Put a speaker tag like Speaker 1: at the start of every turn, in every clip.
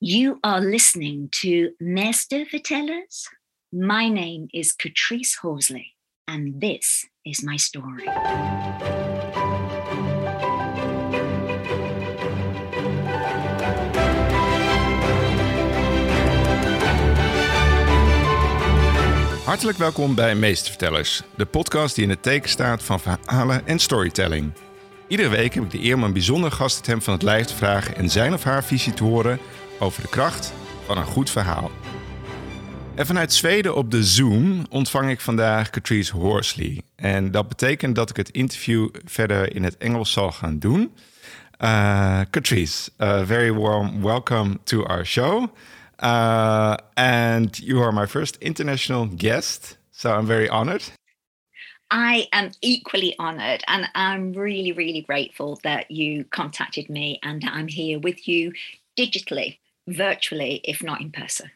Speaker 1: You are listening to Meestervertellers. My name is Catrice Horsley, and this is my story.
Speaker 2: Hartelijk welkom bij Meestervertellers, de podcast die in het teken staat van verhalen en storytelling. Iedere week heb ik de eer om een bijzonder gast van het lijf te vragen en zijn of haar visie te horen over de kracht van een goed verhaal. En vanuit Zweden op de Zoom ontvang ik vandaag Catrice Horsley. En dat betekent dat ik het interview verder in het Engels zal gaan doen. Uh, Catrice, a very warm welcome to our show. Uh, and you are my first international guest, so I'm very honored.
Speaker 1: I am equally honored and I'm really, really grateful that you contacted me and I'm here with you digitally virtually, if not in person.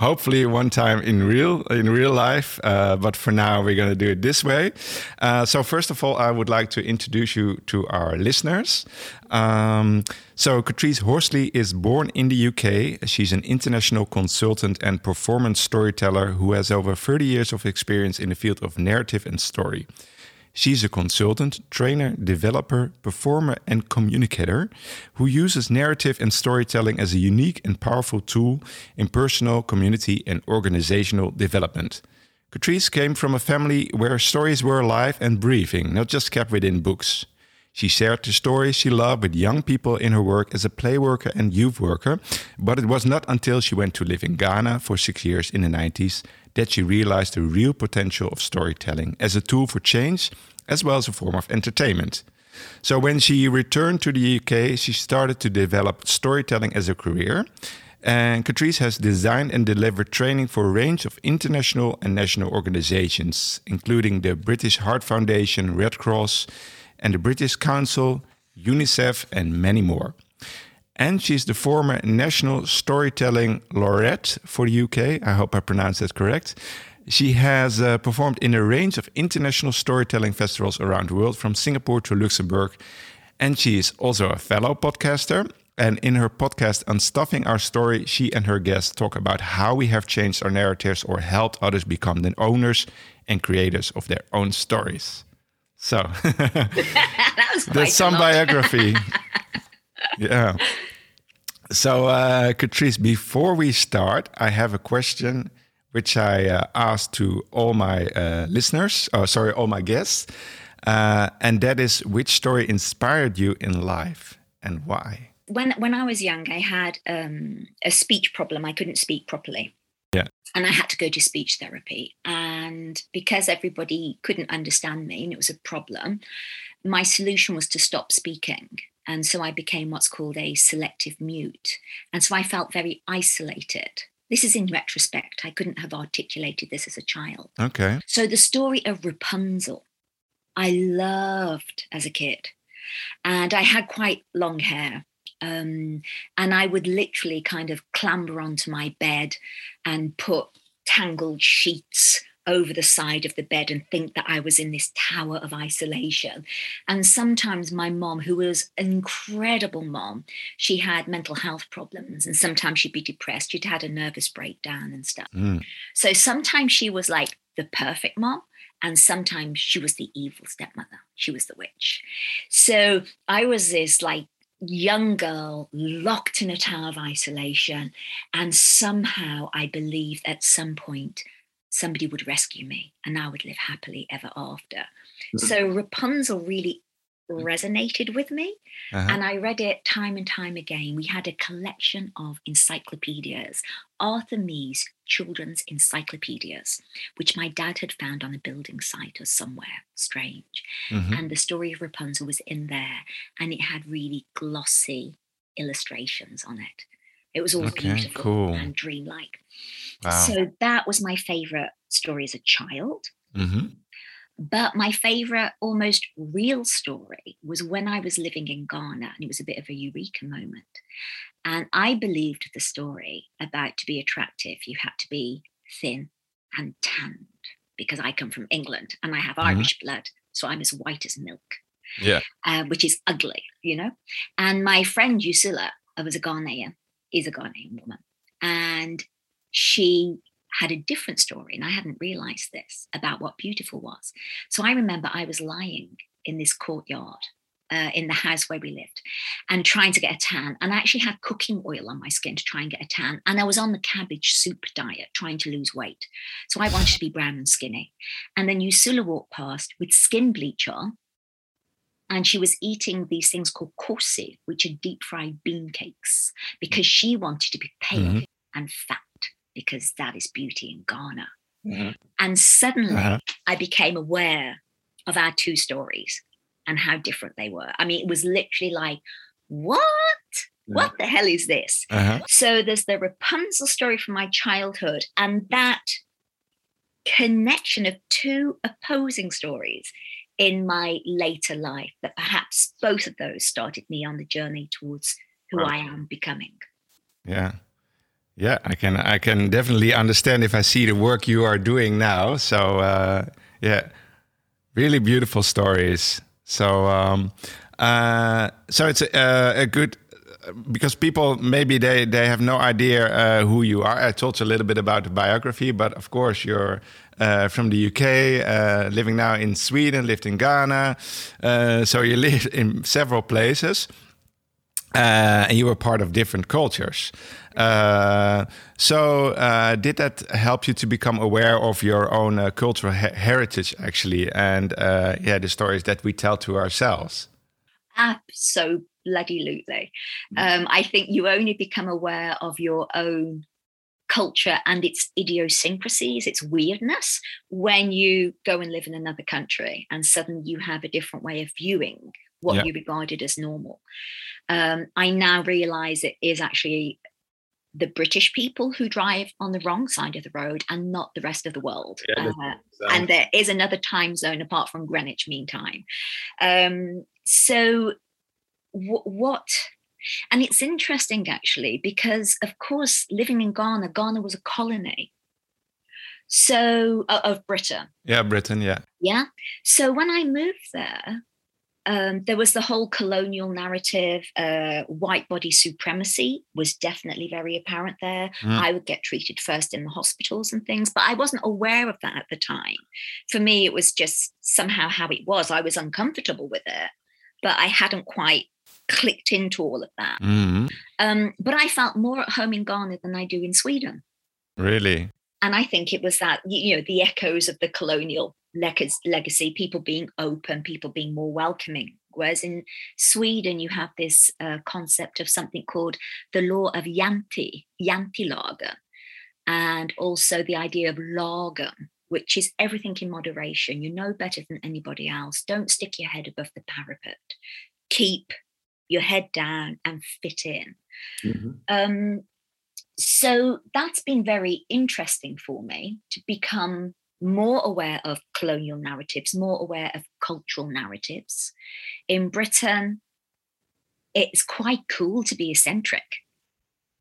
Speaker 2: Hopefully, one time in real in real life, uh, but for now we're going to do it this way. Uh, so, first of all, I would like to introduce you to our listeners. Um, so, Katrice Horsley is born in the UK. She's an international consultant and performance storyteller who has over 30 years of experience in the field of narrative and story. She's a consultant, trainer, developer, performer, and communicator who uses narrative and storytelling as a unique and powerful tool in personal, community, and organizational development. Katrice came from a family where stories were alive and breathing, not just kept within books. She shared the stories she loved with young people in her work as a play worker and youth worker, but it was not until she went to live in Ghana for six years in the 90s that she realized the real potential of storytelling as a tool for change as well as a form of entertainment. So when she returned to the UK, she started to develop storytelling as a career. And Katrice has designed and delivered training for a range of international and national organizations, including the British Heart Foundation, Red Cross, and the British Council, UNICEF, and many more. And she's the former National Storytelling Laureate for the UK. I hope I pronounced that correct. She has uh, performed in a range of international storytelling festivals around the world, from Singapore to Luxembourg. And she is also a fellow podcaster. And in her podcast, Unstuffing Our Story, she and her guests talk about how we have changed our narratives or helped others become the owners and creators of their own stories. So
Speaker 1: that
Speaker 2: that's some biography. yeah. So, uh, Katrice, before we start, I have a question which I uh, asked to all my uh, listeners, oh, sorry, all my guests. Uh, and that is which story inspired you in life and why?
Speaker 1: When, when I was young, I had um, a speech problem. I couldn't speak properly.
Speaker 2: Yeah.
Speaker 1: And I had to go to speech therapy. And because everybody couldn't understand me and it was a problem, my solution was to stop speaking. And so I became what's called a selective mute. And so I felt very isolated. This is in retrospect. I couldn't have articulated this as a child.
Speaker 2: Okay.
Speaker 1: So the story of Rapunzel, I loved as a kid. And I had quite long hair. Um, and I would literally kind of clamber onto my bed and put tangled sheets over the side of the bed and think that I was in this tower of isolation. And sometimes my mom, who was an incredible mom, she had mental health problems and sometimes she'd be depressed. She'd had a nervous breakdown and stuff.
Speaker 2: Mm.
Speaker 1: So sometimes she was like the perfect mom. And sometimes she was the evil stepmother. She was the witch. So I was this like young girl locked in a tower of isolation. And somehow I believed at some point somebody would rescue me and I would live happily ever after. Mm-hmm. So Rapunzel really resonated with me uh-huh. and I read it time and time again. We had a collection of encyclopedias, Arthur Mee's children's encyclopedias, which my dad had found on a building site or somewhere strange. Mm-hmm. And the story of Rapunzel was in there and it had really glossy illustrations on it. It was all okay, beautiful cool. and dreamlike. Wow. So that was my favorite story as a child.
Speaker 2: Mm-hmm.
Speaker 1: But my favorite, almost real story was when I was living in Ghana, and it was a bit of a eureka moment. And I believed the story about to be attractive, you had to be thin and tanned because I come from England and I have mm-hmm. Irish blood. So I'm as white as milk.
Speaker 2: Yeah.
Speaker 1: Uh, which is ugly, you know? And my friend Usula I was a Ghanaian is a Ghanaian woman. And she had a different story, and I hadn't realized this about what beautiful was. So I remember I was lying in this courtyard uh, in the house where we lived and trying to get a tan. And I actually had cooking oil on my skin to try and get a tan. And I was on the cabbage soup diet trying to lose weight. So I wanted to be brown and skinny. And then Usula walked past with skin bleach on. And she was eating these things called kose, which are deep fried bean cakes, because she wanted to be pale mm-hmm. and fat, because that is beauty in Ghana. Mm-hmm. And suddenly uh-huh. I became aware of our two stories and how different they were. I mean, it was literally like, what? What the hell is this? Uh-huh. So there's the Rapunzel story from my childhood, and that connection of two opposing stories in my later life that perhaps both of those started me on the journey towards who right. I am becoming.
Speaker 2: Yeah. Yeah, I can I can definitely understand if I see the work you are doing now. So uh, yeah, really beautiful stories. So um, uh, so it's a, a, good because people maybe they they have no idea uh, who you are. I told you a little bit about the biography, but of course you're uh, from the UK, uh, living now in Sweden, lived in Ghana, uh, so you live in several places. Uh, and you were part of different cultures. Uh, so, uh, did that help you to become aware of your own uh, cultural he heritage, actually, and uh, yeah, the stories that we tell to ourselves?
Speaker 1: Absolutely. Um, I think you only become aware of your own culture and its idiosyncrasies, its weirdness, when you go and live in another country and suddenly you have a different way of viewing what yeah. you regarded as normal. Um, I now realize it is actually the British people who drive on the wrong side of the road and not the rest of the world. Yeah, uh, and there is another time zone apart from Greenwich Mean Time. Um, so, w- what? And it's interesting actually, because of course, living in Ghana, Ghana was a colony. So, uh, of Britain.
Speaker 2: Yeah, Britain, yeah.
Speaker 1: Yeah. So, when I moved there, um, there was the whole colonial narrative. Uh, white body supremacy was definitely very apparent there. Mm. I would get treated first in the hospitals and things, but I wasn't aware of that at the time. For me, it was just somehow how it was. I was uncomfortable with it, but I hadn't quite clicked into all of that. Mm. Um, but I felt more at home in Ghana than I do in Sweden.
Speaker 2: Really?
Speaker 1: And I think it was that, you know, the echoes of the colonial legacy, people being open, people being more welcoming. Whereas in Sweden, you have this uh, concept of something called the law of Jante, Jantelagen, and also the idea of lagom, which is everything in moderation. You know better than anybody else. Don't stick your head above the parapet. Keep your head down and fit in. Mm-hmm. Um, so that's been very interesting for me to become more aware of colonial narratives, more aware of cultural narratives. In Britain, it's quite cool to be eccentric.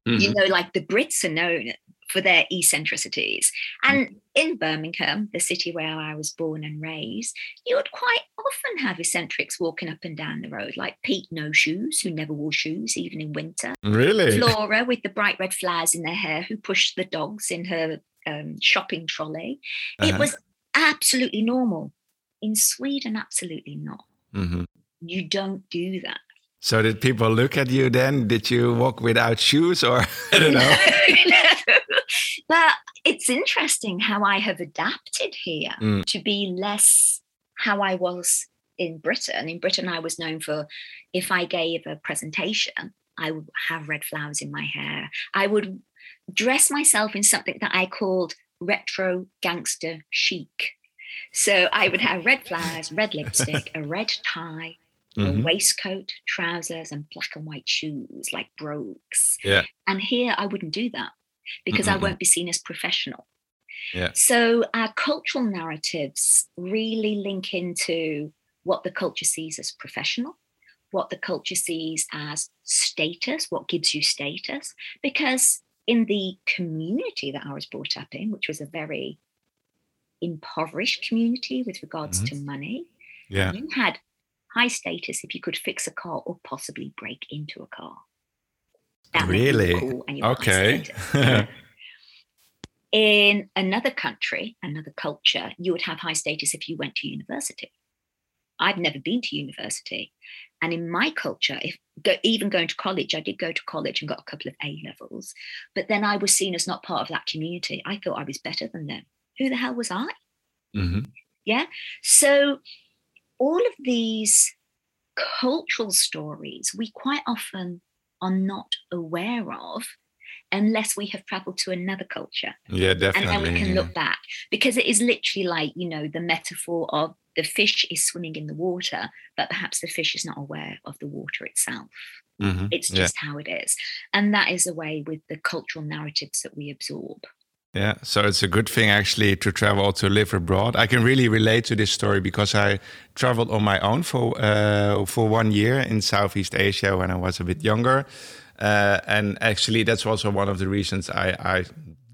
Speaker 1: Mm-hmm. You know, like the Brits are known for their eccentricities. And mm-hmm. in Birmingham, the city where I was born and raised, you would quite often have eccentrics walking up and down the road, like Pete No Shoes, who never wore shoes, even in winter.
Speaker 2: Really?
Speaker 1: Flora with the bright red flowers in her hair, who pushed the dogs in her um, shopping trolley. Uh-huh. It was absolutely normal. In Sweden, absolutely not. Mm-hmm. You don't do that.
Speaker 2: So did people look at you then? Did you walk without shoes or I don't know?
Speaker 1: but it's interesting how I have adapted here mm. to be less how I was in Britain. In Britain, I was known for if I gave a presentation, I would have red flowers in my hair. I would dress myself in something that I called retro gangster chic. So I would have red flowers, red lipstick, a red tie, mm-hmm. a waistcoat, trousers, and black and white shoes like brogues.
Speaker 2: Yeah.
Speaker 1: And here I wouldn't do that because mm-hmm. I won't be seen as professional.
Speaker 2: Yeah.
Speaker 1: So our cultural narratives really link into what the culture sees as professional, what the culture sees as status, what gives you status, because in the community that I was brought up in, which was a very impoverished community with regards mm-hmm. to money,
Speaker 2: yeah.
Speaker 1: you had high status if you could fix a car or possibly break into a car.
Speaker 2: That really? Cool okay.
Speaker 1: In another country, another culture, you would have high status if you went to university. I've never been to university. And in my culture, if go, even going to college, I did go to college and got a couple of A levels, but then I was seen as not part of that community. I thought I was better than them. Who the hell was I? Mm-hmm. Yeah. So all of these cultural stories we quite often are not aware of unless we have traveled to another culture.
Speaker 2: Yeah, definitely.
Speaker 1: And then we can look back because it is literally like, you know, the metaphor of the fish is swimming in the water, but perhaps the fish is not aware of the water itself. Mm-hmm. It's just yeah. how it is. And that is a way with the cultural narratives that we absorb.
Speaker 2: Yeah, so it's a good thing actually to travel to live abroad. I can really relate to this story because I traveled on my own for uh, for one year in Southeast Asia when I was a bit younger, uh, and actually that's also one of the reasons I, I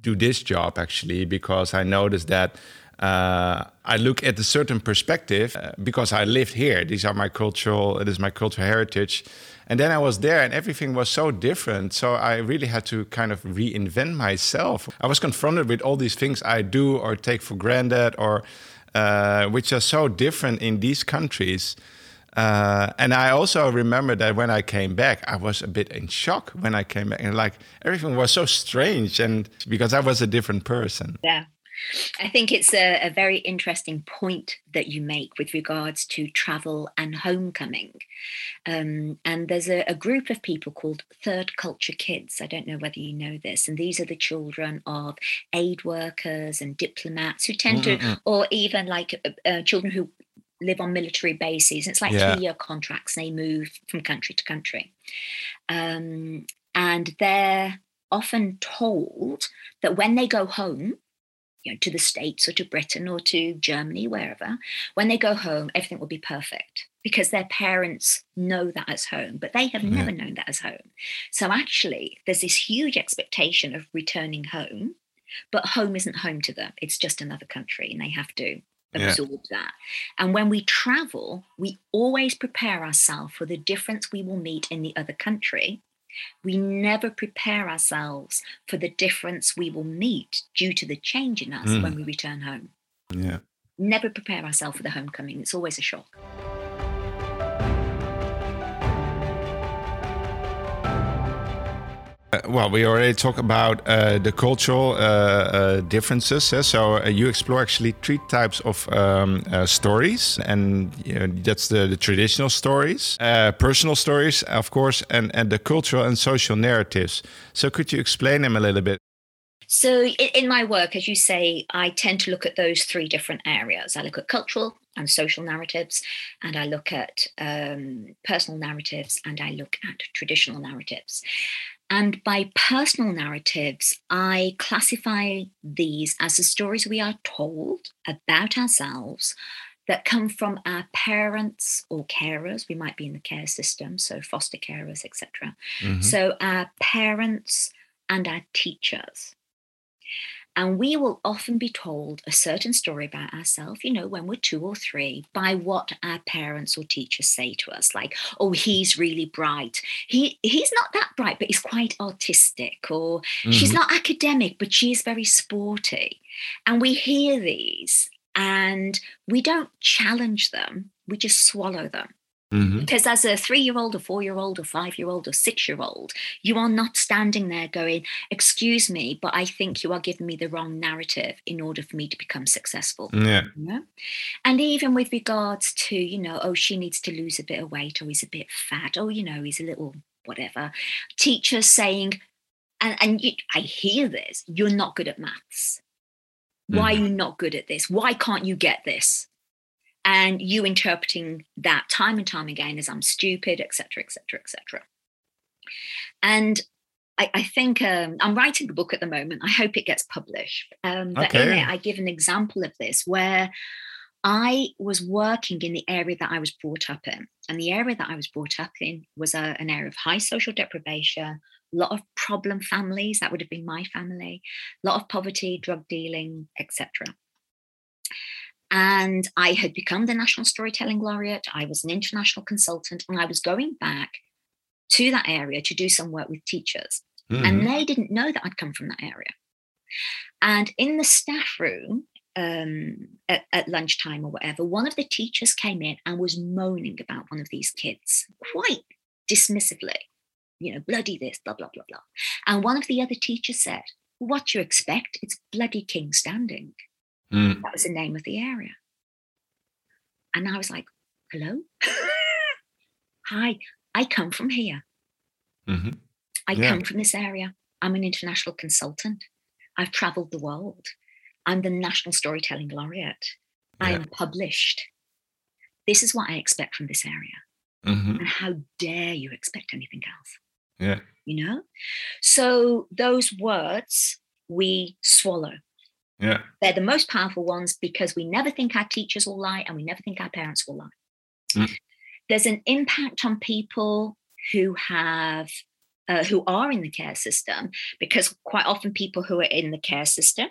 Speaker 2: do this job actually because I noticed that uh, I look at a certain perspective uh, because I lived here. These are my cultural, it is my cultural heritage. And then I was there and everything was so different. So I really had to kind of reinvent myself. I was confronted with all these things I do or take for granted or uh, which are so different in these countries. Uh, and I also remember that when I came back, I was a bit in shock when I came back, and like everything was so strange, and because I was a different person.
Speaker 1: Yeah, I think it's a, a, very interesting point that you make with regards to travel and homecoming. Um, and there's a, a, group of people called Third Culture Kids. I don't know whether you know this. And these are the children of aid workers and diplomats who tend mm-hmm. to, or even like uh, uh, children who live on military bases. It's like yeah. three year contracts. And They move from country to country. Um, and they're often told that when they go home, you know, to the States or to Britain or to Germany, wherever, when they go home, everything will be perfect because their parents know that as home, but they have mm-hmm. never known that as home. So actually, there's this huge expectation of returning home, but home isn't home to them. It's just another country, and they have to absorb yeah. that. And when we travel, we always prepare ourselves for the difference we will meet in the other country we never prepare ourselves for the difference we will meet due to the change in us mm. when we return home.
Speaker 2: Yeah.
Speaker 1: Never prepare ourselves for the homecoming. It's always a shock.
Speaker 2: Well, we already talked about uh, the cultural uh, uh differences. Uh, so you explore actually three types of um, stories, and you know, that's the, the, traditional stories, personal stories, of course, and, and the cultural and social narratives. So could you explain them a little bit?
Speaker 1: So, in my work, as you say, I tend to look at those three different areas. I look at cultural and social narratives, and I look at um, personal narratives, and I look at traditional narratives. And by personal narratives, I classify these as the stories we are told about ourselves that come from our parents or carers. We might be in the care system, so foster carers, etc. Mm-hmm. So our parents and our teachers. And we will often be told a certain story about ourselves, you know, when we're two or three, by what our parents or teachers say to us, like, oh, he's really bright. He he's not that bright, but he's quite artistic, or mm-hmm. she's not academic, but she is very sporty. And we hear these and we don't challenge them, we just swallow them. Mm-hmm. Because as a three year old, a four year old, a five year old, or six year old, you are not standing there going, Excuse me, but I think you are giving me the wrong narrative in order for me to become successful.
Speaker 2: Yeah.
Speaker 1: You know? And even with regards to, you know, oh, she needs to lose a bit of weight, or he's a bit fat, or, you know, he's a little whatever. Teachers saying, and, and you, I hear this, you're not good at maths. Why mm-hmm. are you not good at this? Why can't you get this? And you interpreting that time and time again as I'm stupid, etc., etc., etc. And I, I think um, I'm writing a book at the moment. I hope it gets published. Um, but okay. in it, I give an example of this where I was working in the area that I was brought up in. And the area that I was brought up in was a, an area of high social deprivation, a lot of problem families. That would have been my family, a lot of poverty, drug dealing, etc. And I had become the National Storytelling Laureate. I was an international consultant, and I was going back to that area to do some work with teachers.
Speaker 2: Mhm.
Speaker 1: And they didn't know that I'd come from that area. And in the staff room, um, at, at lunchtime or whatever, one of the teachers came in and was moaning about one of these kids quite dismissively, you know, bloody this, blah, blah, blah, blah. And one of the other teachers said, What do you expect? It's bloody Kingstanding.
Speaker 2: Mm.
Speaker 1: That was the name of the area. And I was like, Hello? Hi, I come from here.
Speaker 2: Mhm.
Speaker 1: I
Speaker 2: Yeah.
Speaker 1: come from this area. I'm an international consultant. I've traveled the world. I'm the National Storytelling Laureate. I am published. This is what I expect from this area.
Speaker 2: Mhm.
Speaker 1: And how dare you expect anything else?
Speaker 2: Yeah.
Speaker 1: You know? So those words we swallow.
Speaker 2: Yeah.
Speaker 1: They're the most powerful ones because we never think our teachers will lie and we never think our parents will lie.
Speaker 2: Mm.
Speaker 1: There's an impact on people who have uh, who are in the care system because quite often people who are in the care system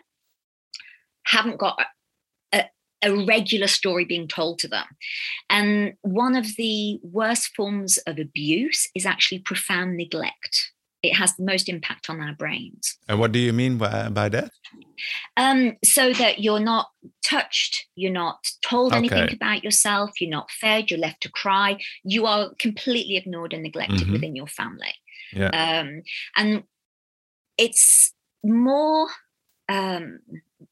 Speaker 1: haven't got a, a regular story being told to them. And one of the worst forms of abuse is actually profound neglect. It has the most impact on our brains.
Speaker 2: And what do you mean by, by that?
Speaker 1: Um, so that you're not touched, you're not told anything about yourself, you're not fed, you're left to cry, you are completely ignored and neglected
Speaker 2: Mhm.
Speaker 1: within your family.
Speaker 2: Yeah.
Speaker 1: Um, and it's more um,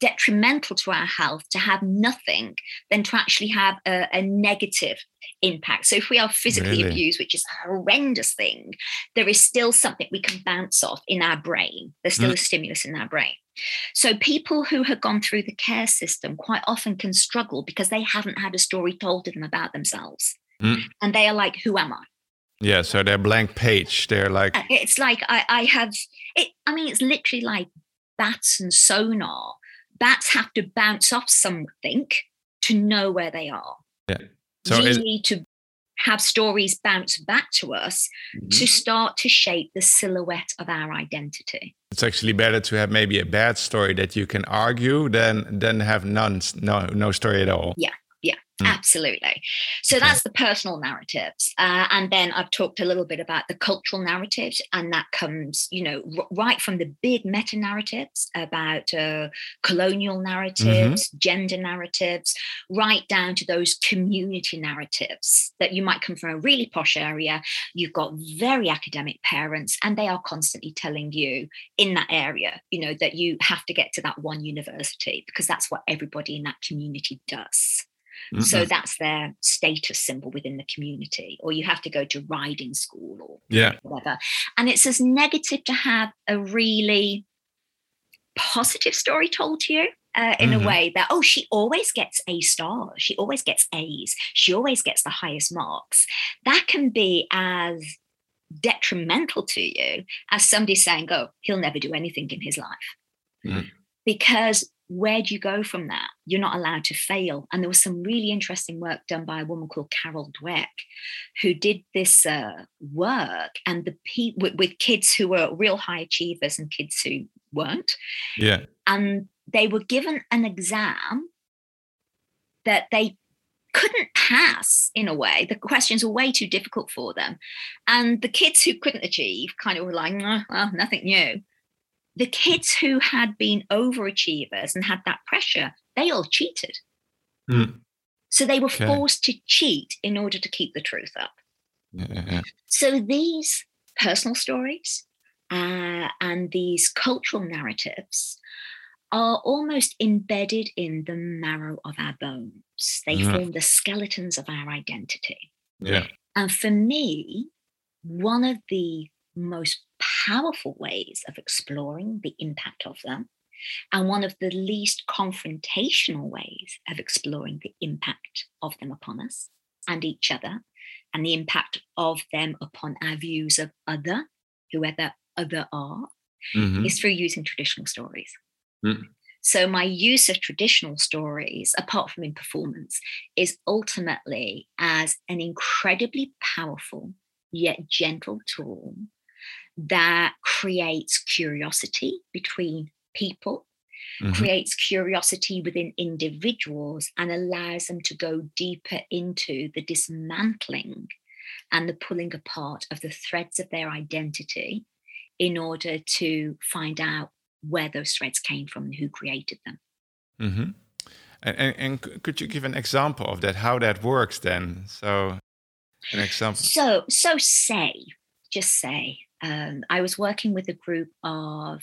Speaker 1: detrimental to our health to have nothing than to actually have a, a negative impact. So if we are physically
Speaker 2: Really?
Speaker 1: abused, which is a horrendous thing, there is still something we can bounce off in our brain. There's still a stimulus in our brain. So people who have gone through the care system quite often can struggle because they haven't had a story told to them about themselves.
Speaker 2: Mm.
Speaker 1: And they are like, who am I?
Speaker 2: Yeah. So they're blank page. They're like,
Speaker 1: Uh, It's like I, I have it. I mean, it's literally like bats and sonar. Bats have to bounce off something to know where they are. Yeah.
Speaker 2: So
Speaker 1: we
Speaker 2: is,
Speaker 1: need to have stories bounce back to us to mm-hmm. start to shape the silhouette of our identity.
Speaker 2: it's actually better to have maybe a bad story that you can argue than than have none, no, no story at all. Mm.
Speaker 1: Absolutely. So
Speaker 2: Okay.
Speaker 1: that's the personal narratives. Uh, and then I've talked a little bit about the cultural narratives, and that comes, you know, r- right from the big meta narratives about uh, colonial narratives, gender narratives, right down to those community narratives that you might come from a really posh area. You've got very academic parents, and they are constantly telling you in that area, you know, that you have to get to that one university because that's what everybody in that community does. So
Speaker 2: Mhm.
Speaker 1: that's their status symbol within the community, or you have to go to riding school or
Speaker 2: yeah.
Speaker 1: whatever. And it's as negative to have a really positive story told to you. Uh, in
Speaker 2: Mhm.
Speaker 1: a way that oh she always gets a star she always gets a's she always gets the highest marks that can be as detrimental to you as somebody saying oh he'll never do anything in his life
Speaker 2: Mm.
Speaker 1: because where do you go from that? You're not allowed to fail. And there was some really interesting work done by a woman called Carol Dweck, who did this uh, work and the pe- with, with kids who were real high achievers and kids who weren't.
Speaker 2: Yeah.
Speaker 1: And they were given an exam that they couldn't pass in a way. The questions were way too difficult for them. And the kids who couldn't achieve kind of were like, "Nah, well, nothing new the kids who had been overachievers and had that pressure, they all cheated.
Speaker 2: Mm.
Speaker 1: So they were
Speaker 2: Okay.
Speaker 1: forced to cheat in order to keep the truth up.
Speaker 2: Yeah.
Speaker 1: So these personal stories uh, and these cultural narratives are almost embedded in the marrow of our bones. They
Speaker 2: Yeah.
Speaker 1: form the skeletons of our identity.
Speaker 2: Yeah.
Speaker 1: And for me, one of the most powerful ways of exploring the impact of them, and one of the least confrontational ways of exploring the impact of them upon us and each other, and the impact of them upon our views of other, whoever other are,
Speaker 2: Mhm.
Speaker 1: is through using traditional stories.
Speaker 2: Mm.
Speaker 1: So, my use of traditional stories, apart from in performance, is ultimately as an incredibly powerful yet gentle tool that creates curiosity between people,
Speaker 2: Mhm.
Speaker 1: creates curiosity within individuals, and allows them to go deeper into the dismantling and the pulling apart of the threads of their identity in order to find out where those threads came from and who created them.
Speaker 2: Mm-hmm. And, and, and, could you give an example of that? How that works then? So, an example.
Speaker 1: So, so say, just say, um, I was working with a group of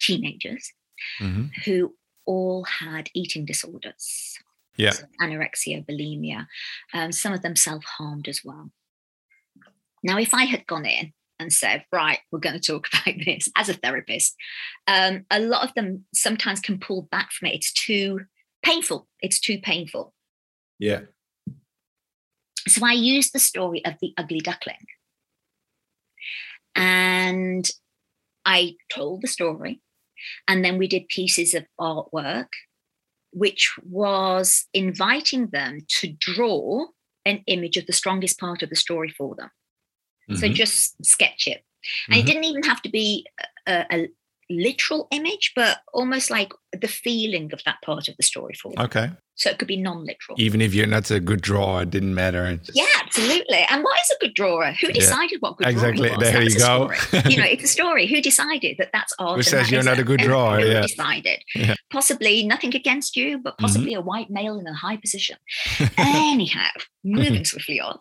Speaker 1: teenagers mm-hmm. who all had eating disorders.
Speaker 2: Yeah.
Speaker 1: So anorexia, bulimia. Um, some of them self harmed as well. Now, if I had gone in and said, right, we're going to talk about this as a therapist, um, a lot of them sometimes can pull back from it. It's too painful. It's too painful.
Speaker 2: Yeah.
Speaker 1: So I used the story of the ugly duckling. And I told the story. And then we did pieces of artwork, which was inviting them to draw an image of the strongest part of the story for them. Mm-hmm. So just sketch it. And mm-hmm. it didn't even have to be a, a, literal image, but almost like the feeling of that part of the story for them.
Speaker 2: Okay.
Speaker 1: So it could be non-literal.
Speaker 2: Even if you're not a good drawer, it didn't matter.
Speaker 1: Yeah, absolutely. And what is a good drawer? Who decided yeah. what good
Speaker 2: exactly.
Speaker 1: was?
Speaker 2: There
Speaker 1: that's
Speaker 2: you go.
Speaker 1: you know, it's a story. Who decided that that's art?
Speaker 2: Who says you're not a good drawer?
Speaker 1: Who
Speaker 2: yeah.
Speaker 1: decided? Yeah. Possibly nothing against you, but possibly mm-hmm. a white male in a high position. Anyhow, moving swiftly on.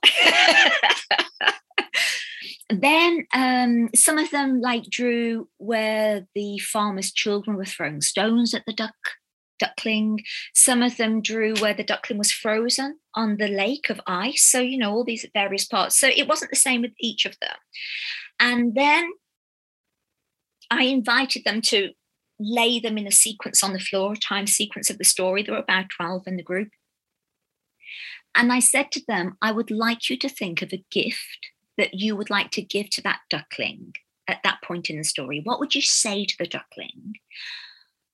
Speaker 1: then um, some of them like drew where the farmer's children were throwing stones at the duck duckling. Some of them drew where the duckling was frozen on the lake of ice. So, you know, all these various parts. So it wasn't the same with each of them. And then I invited them to lay them in a sequence on the floor, a time sequence of the story. There were about 12 in the group. And I said to them, I would like you to think of a gift that you would like to give to that duckling at that point in the story. What would you say to the duckling?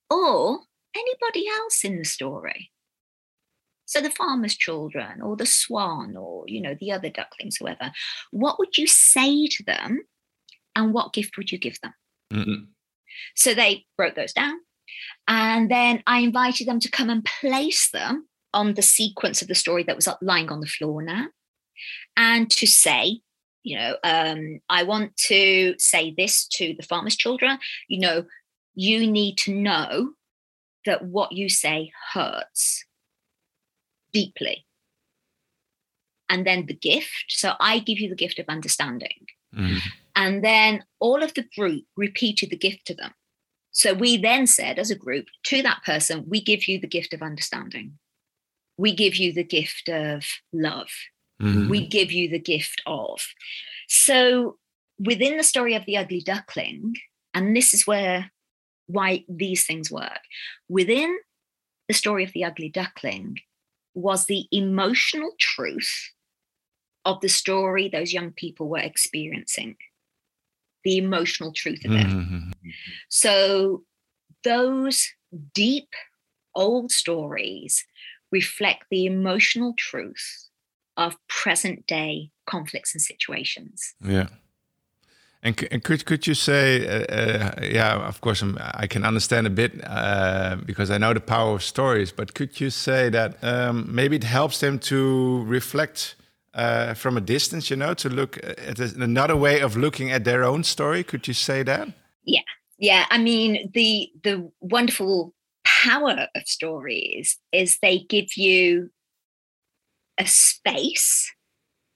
Speaker 1: Or anybody else in the story. So the farmer's children or the swan or, you know, the other ducklings, whoever, what would you say to them and what gift would you give them? Mm-hmm. So they wrote those down. And then I invited them to come and place them on the sequence of the story that was lying on the floor now and to say, you know, um, I want to say this to the farmer's children, you know, you need to know that what you say hurts deeply. And then the gift. So I give you the gift of understanding. Mm. And then all of the group repeated the gift to them. So we then said, as a group, to that person, we give you the gift of understanding. We give you the gift of love. Mm-hmm. We give you the gift of. So within the story of the ugly duckling, and this is where why these things work. Within the story of the ugly duckling was the emotional truth of the story those young people were experiencing, the emotional truth of it. Mm-hmm. So those deep old stories reflect the emotional truth of present day conflicts and situations.
Speaker 2: Yeah. And, and could could you say, uh, uh, yeah, of course, I'm, i can understand a bit uh, because I know the power of stories. But could you say that um, maybe it helps them to reflect uh, from a distance, you know, to look at another way of looking at their own story? Could you say that?
Speaker 1: Yeah, yeah. I mean, the the wonderful power of stories is they give you a space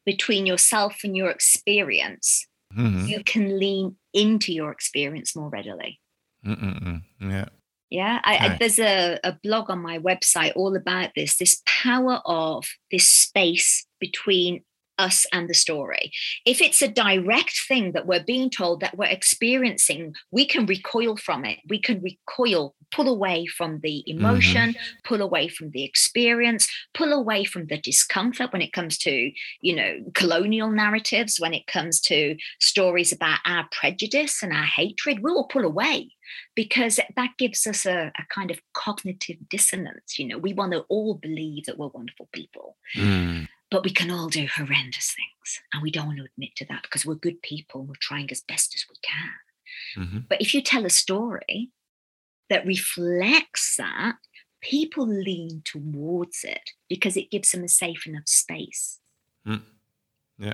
Speaker 1: between yourself and your experience mm-hmm. you can lean into your experience more readily.
Speaker 2: Mm-mm-mm. Yeah.
Speaker 1: Yeah, I, I, there's a, a blog on my website all about this this power of this space between us and the story. If it's a direct thing that we're being told that we're experiencing, we can recoil from it. We can recoil, pull away from the emotion, mm-hmm. pull away from the experience, pull away from the discomfort when it comes to, you know, colonial narratives, when it comes to stories about our prejudice and our hatred. We will pull away because that gives us a, a, kind of cognitive dissonance. You know, we want to all believe that we're wonderful people. Mm. But we can all do horrendous things. And we don't want to admit to that because we're good people. and We're trying as best as we can. Mm-hmm. But if you tell a story that reflects that, people lean towards it because it gives them a safe enough space.
Speaker 2: Mm. Yeah.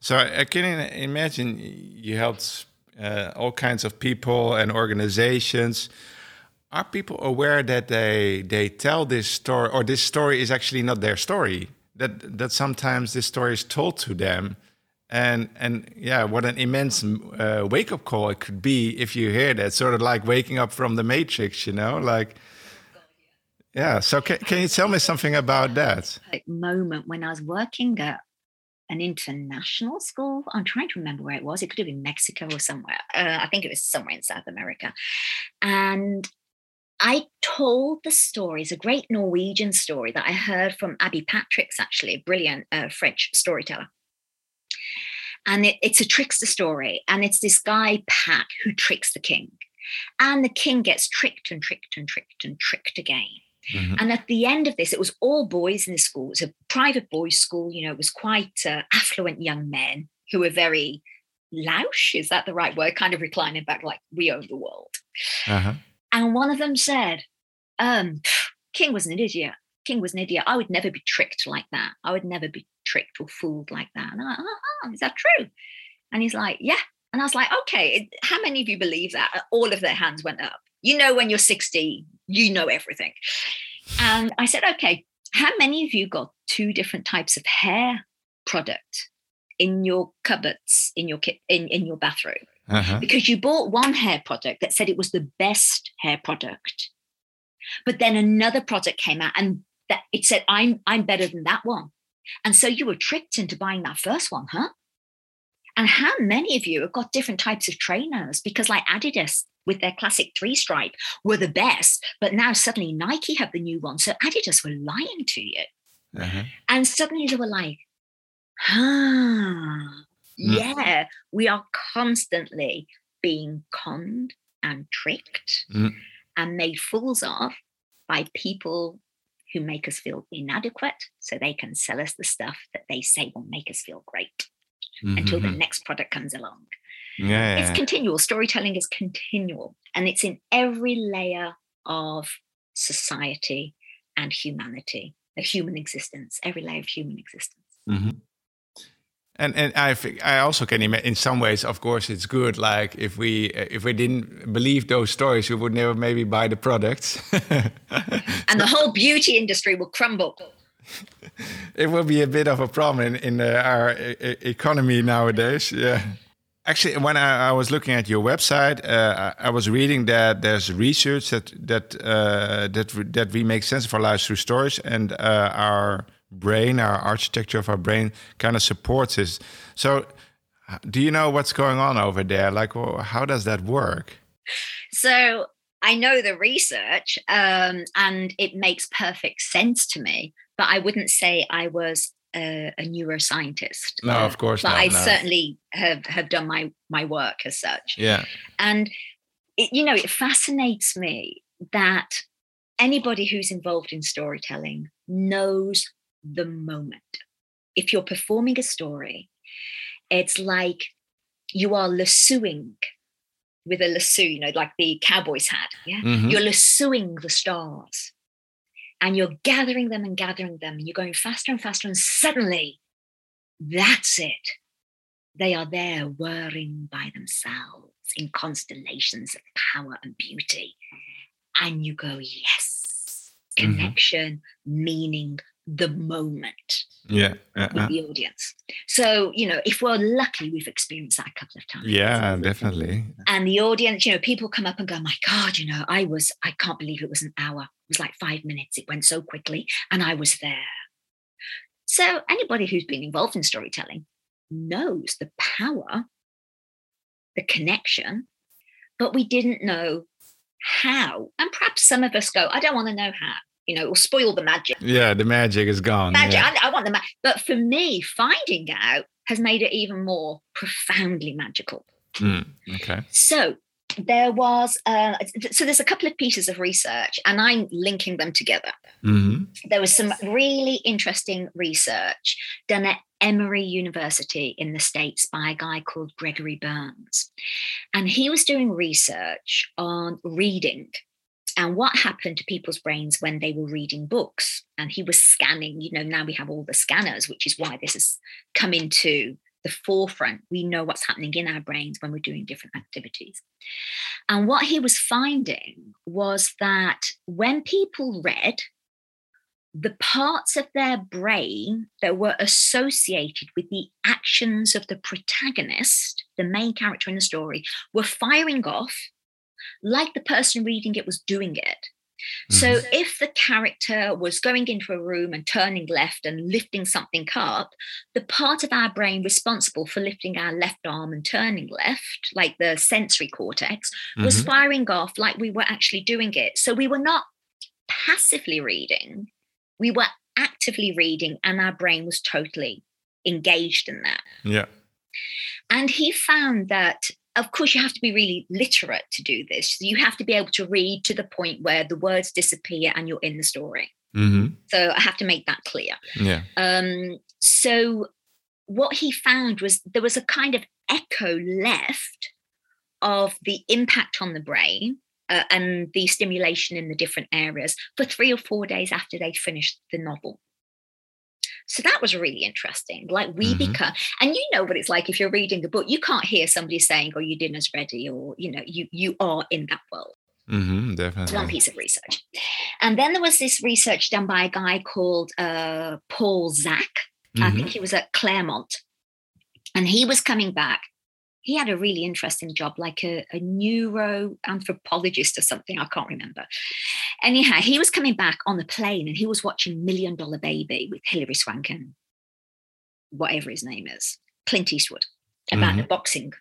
Speaker 2: So I can imagine you helped uh, all kinds of people and organizations. Are people aware that they they tell this story, or this story is actually not their story? That that sometimes this story is told to them, and and yeah, what an immense uh, wake up call it could be if you hear that. Sort of like waking up from the matrix, you know, like. Yeah. So can, can you tell me something about that?
Speaker 1: Moment when I was working at an international school. I'm trying to remember where it was. It could have been Mexico or somewhere. Uh, I think it was somewhere in South America. And I told the story, it's a great Norwegian story that I heard from Abbi Patrix, actually, a brilliant uh, French storyteller. And it, it's a trickster story. And it's this guy, Pat, who tricks the king. And the king gets tricked and tricked and tricked and tricked again. Mm-hmm. And at the end of this, it was all boys in the school. It was a private boys' school. You know, it was quite uh, affluent young men who were very louche. Is that the right word? Kind of reclining back, like we own the world. Uh-huh. And one of them said, um, King was an idiot. King was an idiot. I would never be tricked like that. I would never be tricked or fooled like that. And I'm like, oh, is that true? And he's like, yeah. And I was like, okay, how many of you believe that? All of their hands went up. You know, when you're 60, you know everything. And I said, okay, how many of you got two different types of hair product in your cupboards in your kit in, in your bathroom? Uh-huh. Because you bought one hair product that said it was the best hair product. But then another product came out and that it said, I'm I'm better than that one. And so you were tricked into buying that first one, huh? And how many of you have got different types of trainers? Because like Adidas with their classic three stripe were the best, but now suddenly Nike have the new one. So Adidas were lying to you. Uh-huh. And suddenly they were like, huh, mm. yeah, we are constantly being conned and tricked mm. and made fools of by people who make us feel inadequate so they can sell us the stuff that they say will make us feel great mm-hmm. until the mm-hmm. next product comes along. Yeah, It's continual. Storytelling is continual and it's in every layer of society and humanity, a human existence, every layer of human existence. Mm-hmm.
Speaker 2: And and I think I also can imagine in some ways, of course, it's good. Like if we if we didn't believe those stories, we would never maybe buy the products.
Speaker 1: and the whole beauty industry will crumble.
Speaker 2: it will be a bit of a problem in, in uh, our e economy nowadays. Yeah. Actually, when I, I, was looking at your website, uh, I, I, was reading that there's research that that uh, that that we make sense of our lives through stories, and uh, our brain, our architecture of our brain, kind of supports this. So, do you know what's going on over there? Like, well, how does that work?
Speaker 1: So, I know the research, um, and it makes perfect sense to me. But I wouldn't say I was a, a neuroscientist.
Speaker 2: No, of course
Speaker 1: but
Speaker 2: not.
Speaker 1: I
Speaker 2: no.
Speaker 1: certainly have have done my my work as such.
Speaker 2: Yeah,
Speaker 1: and it, you know, it fascinates me that anybody who's involved in storytelling knows the moment. If you're performing a story, it's like you are lassoing with a lasso, you know, like the cowboys had. Yeah. Mm-hmm. You're lassoing the stars and you're gathering them and gathering them, and you're going faster and faster, and suddenly that's it. They are there whirring by themselves in constellations of power and beauty. And you go, yes, mm-hmm. connection, mm-hmm. meaning, the moment
Speaker 2: yeah,
Speaker 1: uh, with the audience. So, you know, if we're lucky, we've experienced that a couple of times.
Speaker 2: Yeah, definitely.
Speaker 1: And the audience, you know, people come up and go, my God, you know, I was, I can't believe it was an hour. It was like five minutes. It went so quickly and I was there. So, anybody who's been involved in storytelling knows the power, the connection, but we didn't know how. And perhaps some of us go, I don't want to know how you know, or spoil the magic.
Speaker 2: Yeah, the magic is gone.
Speaker 1: Magic.
Speaker 2: Yeah.
Speaker 1: I, I, want the magic. But for me, finding out has made it even more profoundly magical.
Speaker 2: Mm, okay.
Speaker 1: So there was, uh, so there's a couple of pieces of research, and I'm linking them together. Mm-hmm. There was some really interesting research done at Emory University in the States by a guy called Gregory Burns. And he was doing research on reading and what happened to people's brains when they were reading books. And he was scanning, you know, now we have all the scanners, which is why this has come into the forefront. We know what's happening in our brains when we're doing different activities. And what he was finding was that when people read, the parts of their brain that were associated with the actions of the protagonist, the main character in the story, were firing off like the person reading it was doing it. So mm-hmm. if the character was going into a room and turning left and lifting something up, the part of our brain responsible for lifting our left arm and turning left, like the sensory cortex, was mm-hmm. firing off like we were actually doing it. So we were not passively reading, we were actively reading, and our brain was totally engaged in that.
Speaker 2: Yeah.
Speaker 1: And he found that of course, you have to be really literate to do this. You have to be able to read to the point where the words disappear and you're in the story.
Speaker 2: Mm-hmm.
Speaker 1: So I have to make that clear.
Speaker 2: Yeah.
Speaker 1: Um, so what he found was there was a kind of echo left of the impact on the brain uh, and the stimulation in the different areas for three or four days after they'd finished the novel. So that was really interesting. Like we mm-hmm. become, and you know what it's like if you're reading a book, you can't hear somebody saying, "Oh, your dinner's ready," or you know, you you are in that world.
Speaker 2: Mm-hmm, definitely.
Speaker 1: one piece of research. And then there was this research done by a guy called uh, Paul Zak. Mm-hmm. I think he was at Claremont. And he was coming back he had a really interesting job, like a, a neuroanthropologist or something. I can't remember. Anyhow, he was coming back on the plane and he was watching Million Dollar Baby with Hilary Swank and whatever his name is, Clint Eastwood, about mm-hmm. the boxing.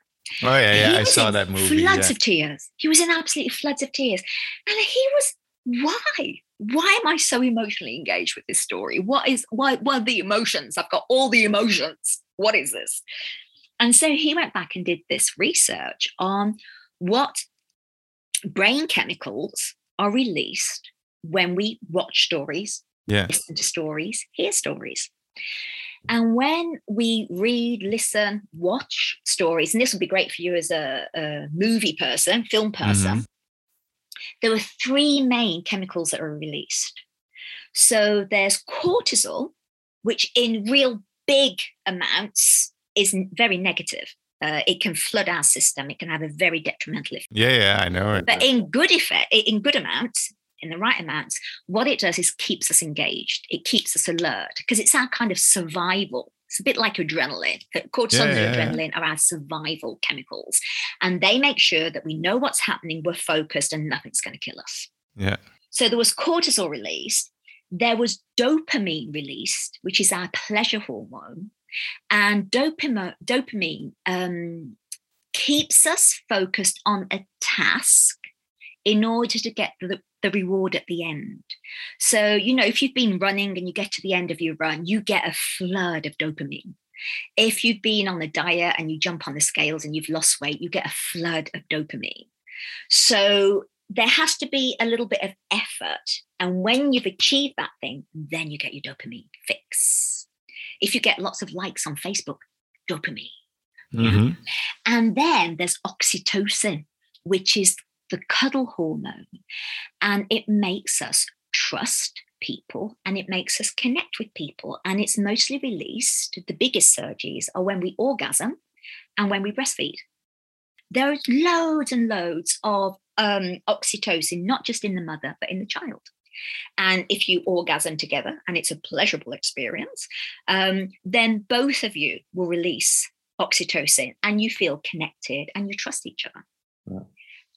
Speaker 2: Oh yeah, yeah, I saw that movie.
Speaker 1: Floods
Speaker 2: yeah.
Speaker 1: of tears. He was in absolutely floods of tears, and he was why? Why am I so emotionally engaged with this story? What is why? What are the emotions? I've got all the emotions. What is this? And so he went back and did this research on what brain chemicals are released when we watch stories,
Speaker 2: yeah.
Speaker 1: listen to stories, hear stories. And when we read, listen, watch stories, and this would be great for you as a, a movie person, film person, mm-hmm. there are three main chemicals that are released. So there's cortisol, which in real big amounts is very negative. Uh, it can flood our system. It can have a very detrimental effect.
Speaker 2: Yeah, yeah, I know it.
Speaker 1: But in good effect, in good amounts, in the right amounts, what it does is keeps us engaged. It keeps us alert because it's our kind of survival. It's a bit like adrenaline. Cortisol yeah, and adrenaline yeah. are our survival chemicals, and they make sure that we know what's happening. We're focused, and nothing's going to kill us.
Speaker 2: Yeah.
Speaker 1: So there was cortisol released. There was dopamine released, which is our pleasure hormone. And dopamine, dopamine um, keeps us focused on a task in order to get the, the reward at the end. So, you know, if you've been running and you get to the end of your run, you get a flood of dopamine. If you've been on a diet and you jump on the scales and you've lost weight, you get a flood of dopamine. So there has to be a little bit of effort. And when you've achieved that thing, then you get your dopamine fix. If you get lots of likes on Facebook, dopamine.
Speaker 2: Mm-hmm.
Speaker 1: And then there's oxytocin, which is the cuddle hormone. And it makes us trust people and it makes us connect with people. And it's mostly released, the biggest surges are when we orgasm and when we breastfeed. There's loads and loads of um, oxytocin, not just in the mother, but in the child. And if you orgasm together and it's a pleasurable experience, um, then both of you will release oxytocin and you feel connected and you trust each other.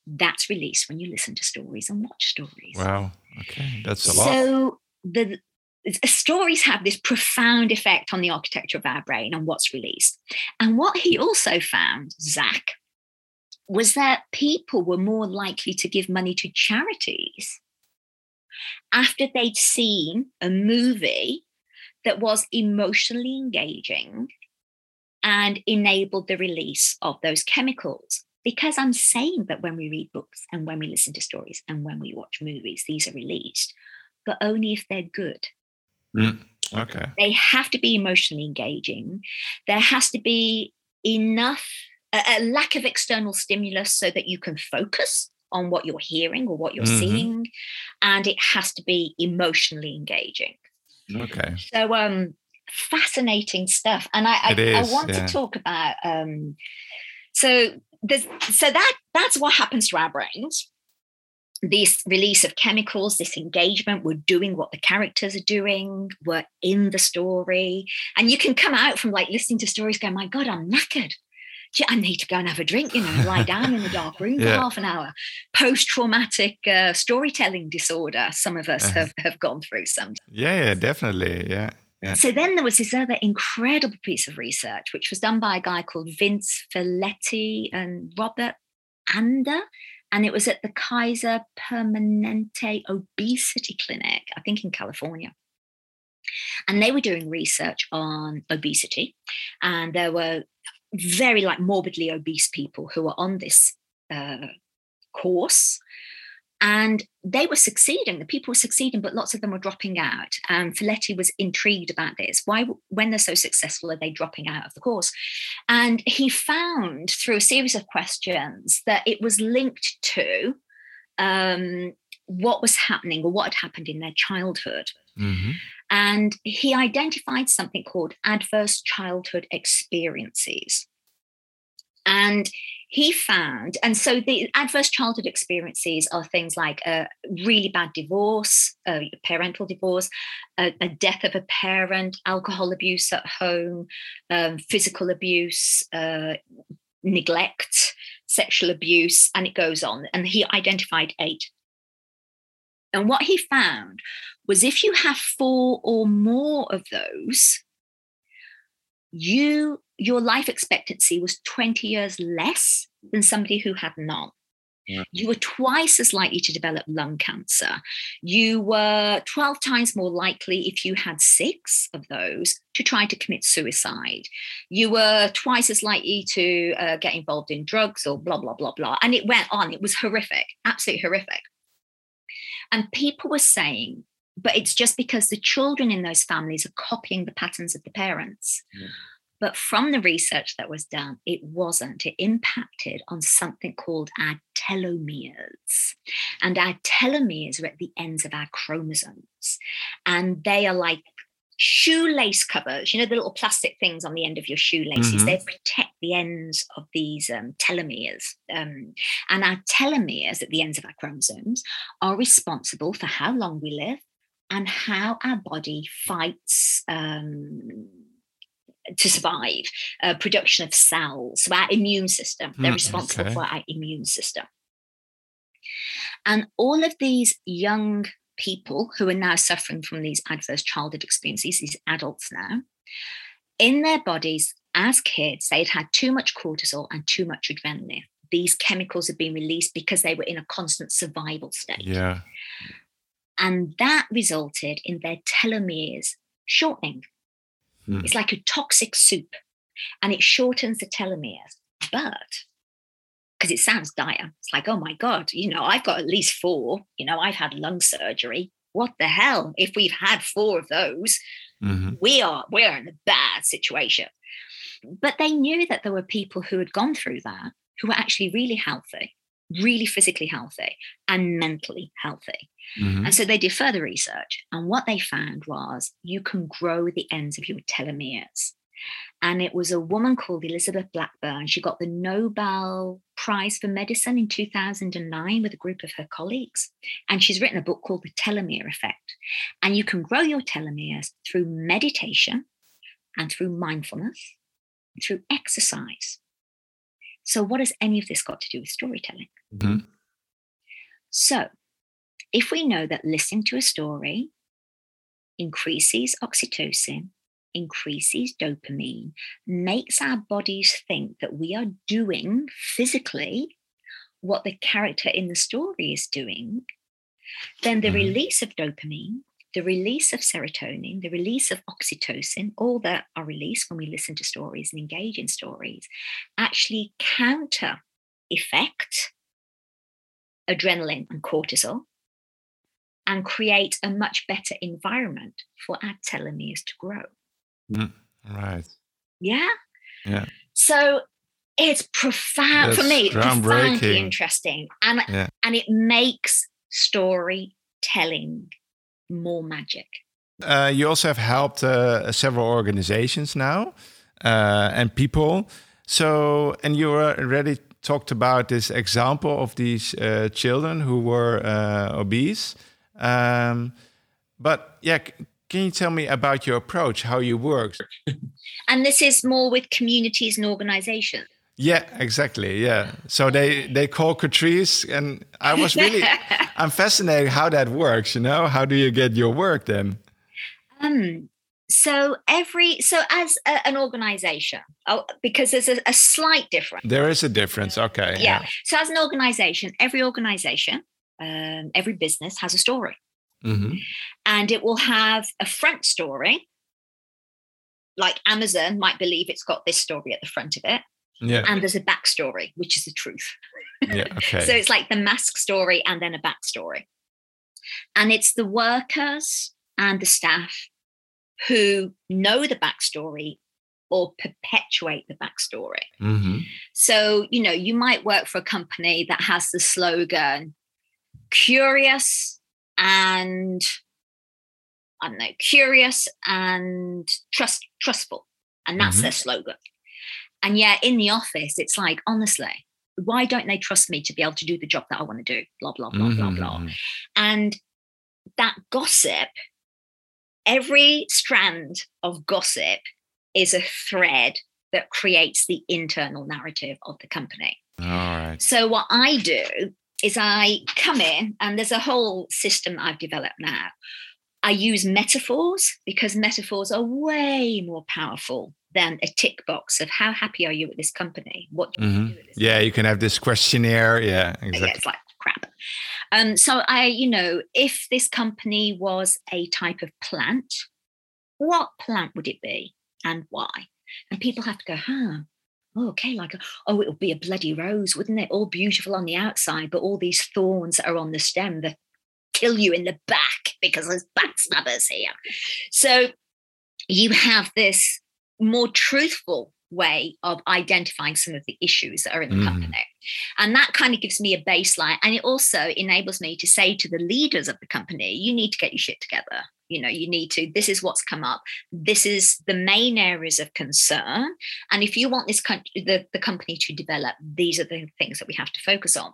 Speaker 1: That's released when you listen to stories and watch stories.
Speaker 2: Wow. Okay. That's a lot.
Speaker 1: So the stories have this profound effect on the architecture of our brain and what's released. And what he also found, Zak, was that people were more likely to give money to charities after they'd seen a movie that was emotionally engaging and enabled the release of those chemicals. Because I'm saying that when we read books and when we listen to stories and when we watch movies, these are released, but only if they're good.
Speaker 2: Mm, okay.
Speaker 1: They have to be emotionally engaging. There has to be enough, a, a lack of external stimulus so that you can focus on what you're hearing or what you're mm-hmm. seeing and it has to be emotionally engaging
Speaker 2: okay
Speaker 1: so um fascinating stuff. And I, I, I, want yeah. to talk about um, so there's so that that's what happens to our brains. This release of chemicals, this engagement, we're doing what the characters are doing, we're in the story. And you can come out from like listening to stories going, My God, I'm knackered. I need to go and have a drink, you know, and lie down in the dark room yeah. for half an hour. Post traumatic uh, storytelling disorder, some of us uh-huh. have, have gone through some.
Speaker 2: Yeah, yeah, definitely. Yeah.
Speaker 1: Yeah. So then there was this other incredible piece of research, which was done by a guy called Vince Felitti and Robert Anda. And it was at the Kaiser Permanente Obesity Clinic, I think in California. And they were doing research on obesity. And there were very like morbidly obese people who were on this uh, course and they were succeeding. The people were succeeding but lots of them were dropping out and Felitti was intrigued about this. Why when they're so successful are they dropping out of the course? And he found through a series of questions that it was linked to um, what was happening or what had happened in their childhood. Mm-hmm. And he identified something called adverse childhood experiences and he found, and so the adverse childhood experiences are things like a really bad divorce, a parental divorce, a, a death of a parent, alcohol abuse at home, um, physical abuse, uh, neglect, sexual abuse, and it goes on. And he identified eight. And what he found was if you have four or more of those, you your life expectancy was 20 years less than somebody who had none. Yeah. You were twice as likely to develop lung cancer. You were 12 times more likely, if you had six of those, to try to commit suicide. You were twice as likely to uh, get involved in drugs or blah, blah, blah, blah. And it went on. It was horrific, absolutely horrific. And people were saying, but it's just because the children in those families are copying the patterns of the parents. Yeah. But from the research that was done, it wasn't. It impacted on something called our telomeres. And our telomeres are at the ends of our chromosomes. And they are like shoelace covers, you know, the little plastic things on the end of your shoelaces. Mm-hmm. They protect the ends of these um, telomeres. Um, and our telomeres at the ends of our chromosomes are responsible for how long we live and how our body fights. Um, to survive, uh, production of cells. So our immune system, they're mm, responsible okay. for our immune system. And all of these young people who are now suffering from these adverse childhood experiences, these adults now, in their bodies as kids, they'd had too much cortisol and too much adrenaline. These chemicals had been released because they were in a constant survival state.
Speaker 2: Yeah.
Speaker 1: And that resulted in their telomeres shortening. Mm. It's like a toxic soup and it shortens the telomeres. But because it sounds dire, it's like, oh my God, you know, I've got at least four. You know, I've had lung surgery. What the hell? If we've had four of those, mm-hmm. we are we're in a bad situation. But they knew that there were people who had gone through that who were actually really healthy, really physically healthy, and mentally healthy. Mm-hmm. And so they did further research. And what they found was you can grow the ends of your telomeres. And it was a woman called Elizabeth Blackburn. She got the Nobel Prize for Medicine in 2009 with a group of her colleagues. And she's written a book called The Telomere Effect. And you can grow your telomeres through meditation and through mindfulness, through exercise. So, what has any of this got to do with storytelling? Mm-hmm. So, if we know that listening to a story increases oxytocin, increases dopamine, makes our bodies think that we are doing physically what the character in the story is doing, then the mm-hmm. release of dopamine, the release of serotonin, the release of oxytocin, all that are released when we listen to stories and engage in stories, actually counter effect adrenaline and cortisol and create a much better environment for our telomeres to grow.
Speaker 2: Mm, right.
Speaker 1: Yeah.
Speaker 2: Yeah.
Speaker 1: So it's profound That's for me, profoundly interesting. And yeah. and it makes storytelling more magic.
Speaker 2: Uh, you also have helped uh, several organizations now uh, and people. So, and you already talked about this example of these uh, children who were uh, obese. Um, but yeah, can you tell me about your approach, how you work?
Speaker 1: and this is more with communities and organizations.
Speaker 2: Yeah, exactly. Yeah. So they they call Katrice, and I was really I'm fascinated how that works. You know, how do you get your work then?
Speaker 1: Um. So every so as a, an organization, oh, because there's a, a, slight difference.
Speaker 2: There is a difference. Okay.
Speaker 1: Yeah. yeah. So as an organization, every organization, um, every business has a story, mm-hmm. and it will have a front story. Like Amazon might believe it's got this story at the front of it
Speaker 2: yeah.
Speaker 1: And there's a backstory, which is the truth.
Speaker 2: Yeah. Okay.
Speaker 1: so it's like the mask story and then a backstory. And it's the workers and the staff who know the backstory or perpetuate the backstory. Mm-hmm. So, you know, you might work for a company that has the slogan curious and I don't know, curious and trust trustful. And that's mm-hmm. their slogan. And yet in the office, it's like, honestly, why don't they trust me to be able to do the job that I want to do? Blah, blah, blah, mm-hmm. blah, blah. Mm-hmm. And that gossip, every strand of gossip is a thread that creates the internal narrative of the company.
Speaker 2: All right.
Speaker 1: So what I do is I come in and there's a whole system I've developed now. I use metaphors because metaphors are way more powerful than a tick box of how happy are you with this company? What
Speaker 2: mm-hmm. you yeah, company? you can have this questionnaire. Yeah, exactly.
Speaker 1: Yeah, it's like crap. Um, so I, you know, if this company was a type of plant, what plant would it be and why? And people have to go, huh, oh, okay, like, oh, it would be a bloody rose, wouldn't it? All beautiful on the outside, but all these thorns that are on the stem that kill you in the back because there's backstabbers here. So you have this more truthful way of identifying some of the issues that are in the mm. company. And that kind of gives me a baseline. And it also enables me to say to the leaders of the company, you need to get your shit together. You know, you need to, this is what's come up. This is the main areas of concern. And if you want this country, the, the company to develop, these are the things that we have to focus on.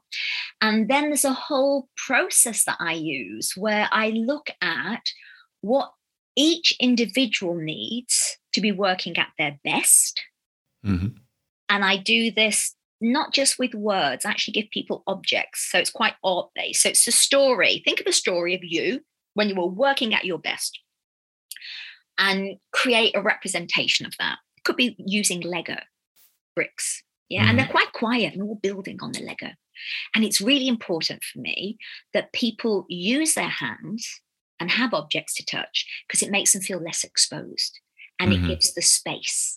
Speaker 1: And then there's a whole process that I use where I look at what each individual needs to be working at their best. Mm-hmm. And I do this not just with words, I actually give people objects. So it's quite art based. So it's a story. Think of a story of you when you were working at your best and create a representation of that. It could be using Lego bricks. Yeah. Mm-hmm. And they're mm-hmm. quite quiet and all building on the Lego. And it's really important for me that people use their hands and have objects to touch because it makes them feel less exposed and mm-hmm. it gives the space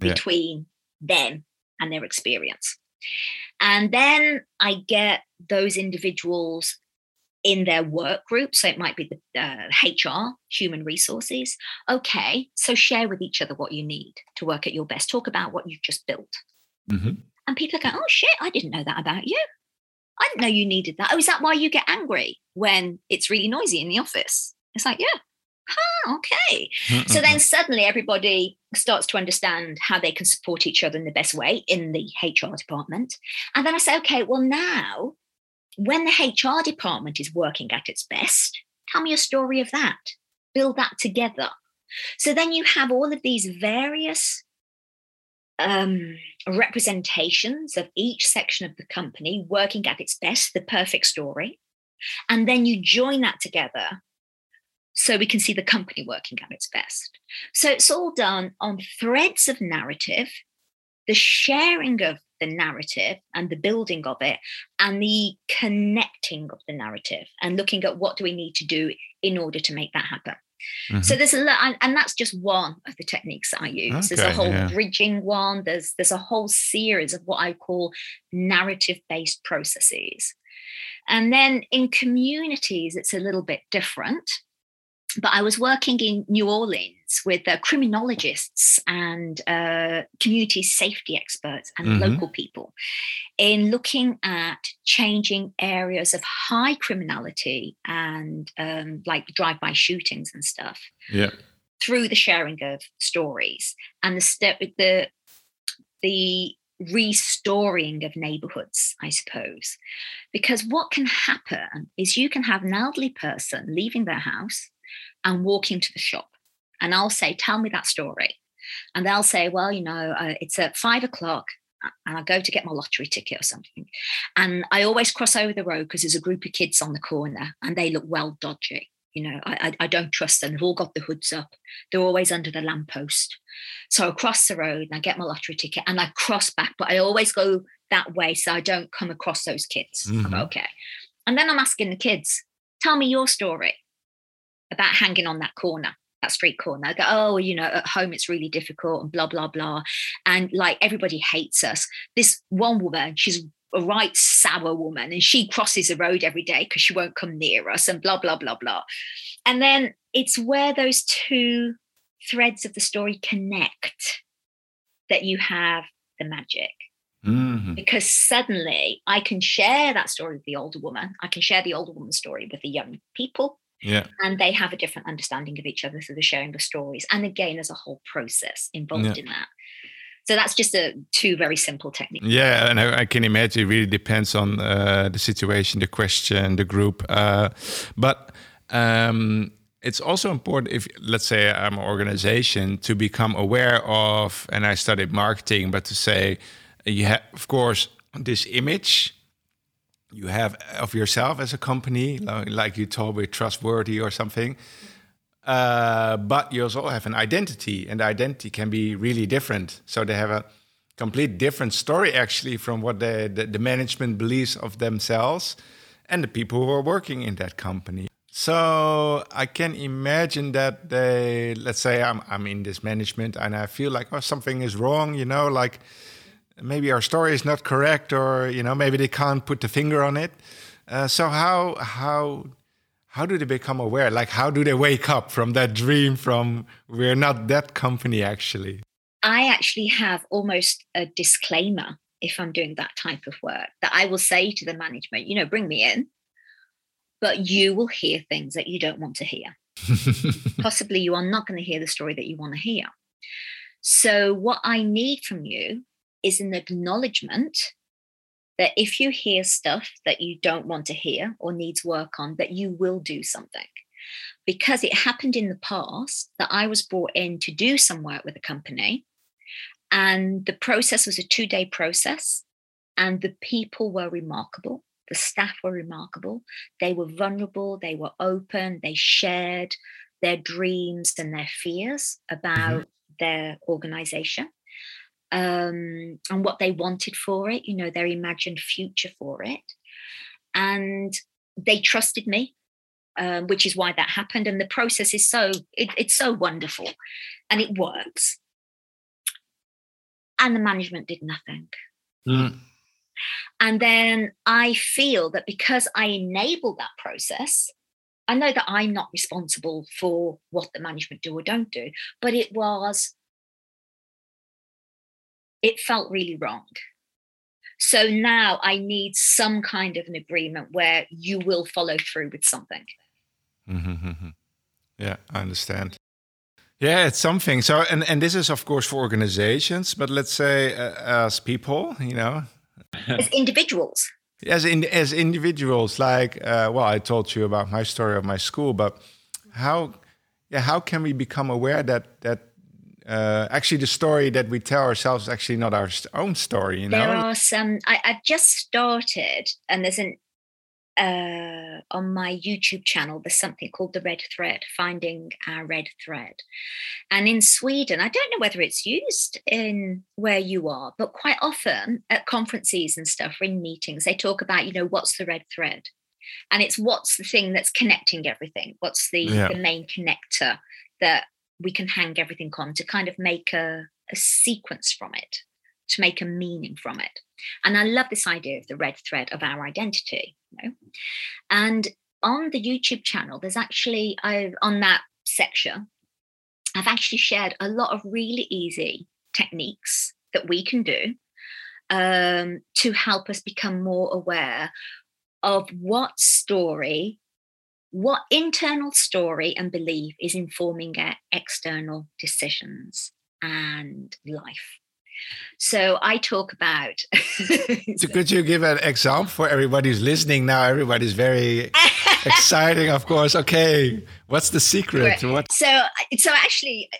Speaker 1: yeah. between them and their experience. And then I get those individuals in their work group. So it might be the uh, HR, human resources. Okay, so share with each other what you need to work at your best. Talk about what you've just built. Mm-hmm. And people go, oh shit, I didn't know that about you. I didn't know you needed that. Oh, is that why you get angry when it's really noisy in the office? It's like, yeah. Huh, okay. Mm-mm. So then suddenly everybody starts to understand how they can support each other in the best way in the HR department. And then I say, okay, well, now when the HR department is working at its best, tell me a story of that. Build that together. So then you have all of these various um, representations of each section of the company working at its best, the perfect story. And then you join that together so we can see the company working at its best. So it's all done on threads of narrative, the sharing of the narrative and the building of it, and the connecting of the narrative, and looking at what do we need to do in order to make that happen. Mm-hmm. So there's a lot, and that's just one of the techniques that I use. Okay, there's a whole yeah. bridging one. There's there's a whole series of what I call narrative-based processes, and then in communities it's a little bit different. But I was working in New Orleans with uh, criminologists and uh, community safety experts and mm-hmm. local people in looking at changing areas of high criminality and um, like drive-by shootings and stuff.
Speaker 2: Yeah.
Speaker 1: Through the sharing of stories and the step the the restoring of neighborhoods, I suppose. Because what can happen is you can have an elderly person leaving their house and walking to the shop. And I'll say, Tell me that story. And they'll say, Well, you know, uh, it's at five o'clock and I go to get my lottery ticket or something. And I always cross over the road because there's a group of kids on the corner and they look well dodgy. You know, I, I, I don't trust them. They've all got the hoods up. They're always under the lamppost. So I cross the road and I get my lottery ticket and I cross back, but I always go that way so I don't come across those kids. Mm-hmm. okay. And then I'm asking the kids, tell me your story about hanging on that corner that street corner. I go, oh, you know, at home it's really difficult and blah, blah, blah. And like everybody hates us. This one woman, she's a right sour woman and she crosses the road every day because she won't come near us and blah, blah, blah, blah. And then it's where those two threads of the story connect that you have the magic. Mm-hmm. Because suddenly I can share that story with the older woman. I can share the older woman's story with the young people
Speaker 2: yeah.
Speaker 1: And they have a different understanding of each other through the sharing of stories. And again, there's a whole process involved yeah. in that. So that's just a two very simple techniques.
Speaker 2: Yeah, and I, I can imagine it really depends on uh, the situation, the question, the group. Uh, but um, it's also important if, let's say, I'm an organization to become aware of, and I studied marketing, but to say, you have, of course, this image you have of yourself as a company, like you told me, trustworthy or something. Uh, but you also have an identity, and the identity can be really different. So they have a complete different story actually from what the, the, the management believes of themselves and the people who are working in that company. So I can imagine that they, let's say I'm, I'm in this management and I feel like, oh, something is wrong, you know, like maybe our story is not correct or you know maybe they can't put the finger on it. Uh, so how how how do they become aware? Like how do they wake up from that dream from we're not that company actually
Speaker 1: i actually have almost a disclaimer if i'm doing that type of work that i will say to the management you know bring me in but you will hear things that you don't want to hear. Possibly you are not going to hear the story that you want to hear. So what i need from you is an acknowledgement that if you hear stuff that you don't want to hear or needs work on, that you will do something. Because it happened in the past that I was brought in to do some work with a company, and the process was a two day process, and the people were remarkable. The staff were remarkable. They were vulnerable, they were open, they shared their dreams and their fears about mm-hmm. their organization um, and what they wanted for it, you know, their imagined future for it. And they trusted me, um, which is why that happened. And the process is so, it, it's so wonderful and it works. And the management did nothing. Mm. And then I feel that because I enable that process, I know that I'm not responsible for what the management do or don't do, but it was it felt really wrong. So now I need some kind of an agreement where you will follow through with something.
Speaker 2: Mm-hmm. Yeah, I understand. Yeah, it's something. So, and and this is of course for organizations, but let's say uh, as people, you know,
Speaker 1: as individuals.
Speaker 2: As in as individuals, like uh, well, I told you about my story of my school, but how, yeah, how can we become aware that that uh, actually the story that we tell ourselves is actually not our own story you know?
Speaker 1: there are some I, have just started and there's an uh, on my youtube channel there's something called the red thread finding our red thread. And in sweden i don't know whether it's used in where you are but quite often at conferences and stuff or in meetings they talk about you know what's the red thread? And it's what's the thing that's connecting everything? What's the, yeah. the main connector that we can hang everything on to kind of make a, a sequence from it, to make a meaning from it. And I love this idea of the red thread of our identity. You know? And on the YouTube channel, there's actually I on that section, I've actually shared a lot of really easy techniques that we can do um, to help us become more aware of what story, what internal story and belief is informing our external decisions and life. So I talk about.
Speaker 2: so could you give an example for everybody who's listening now? Everybody's very exciting, of course. Okay, what's the secret? What?
Speaker 1: So, so actually,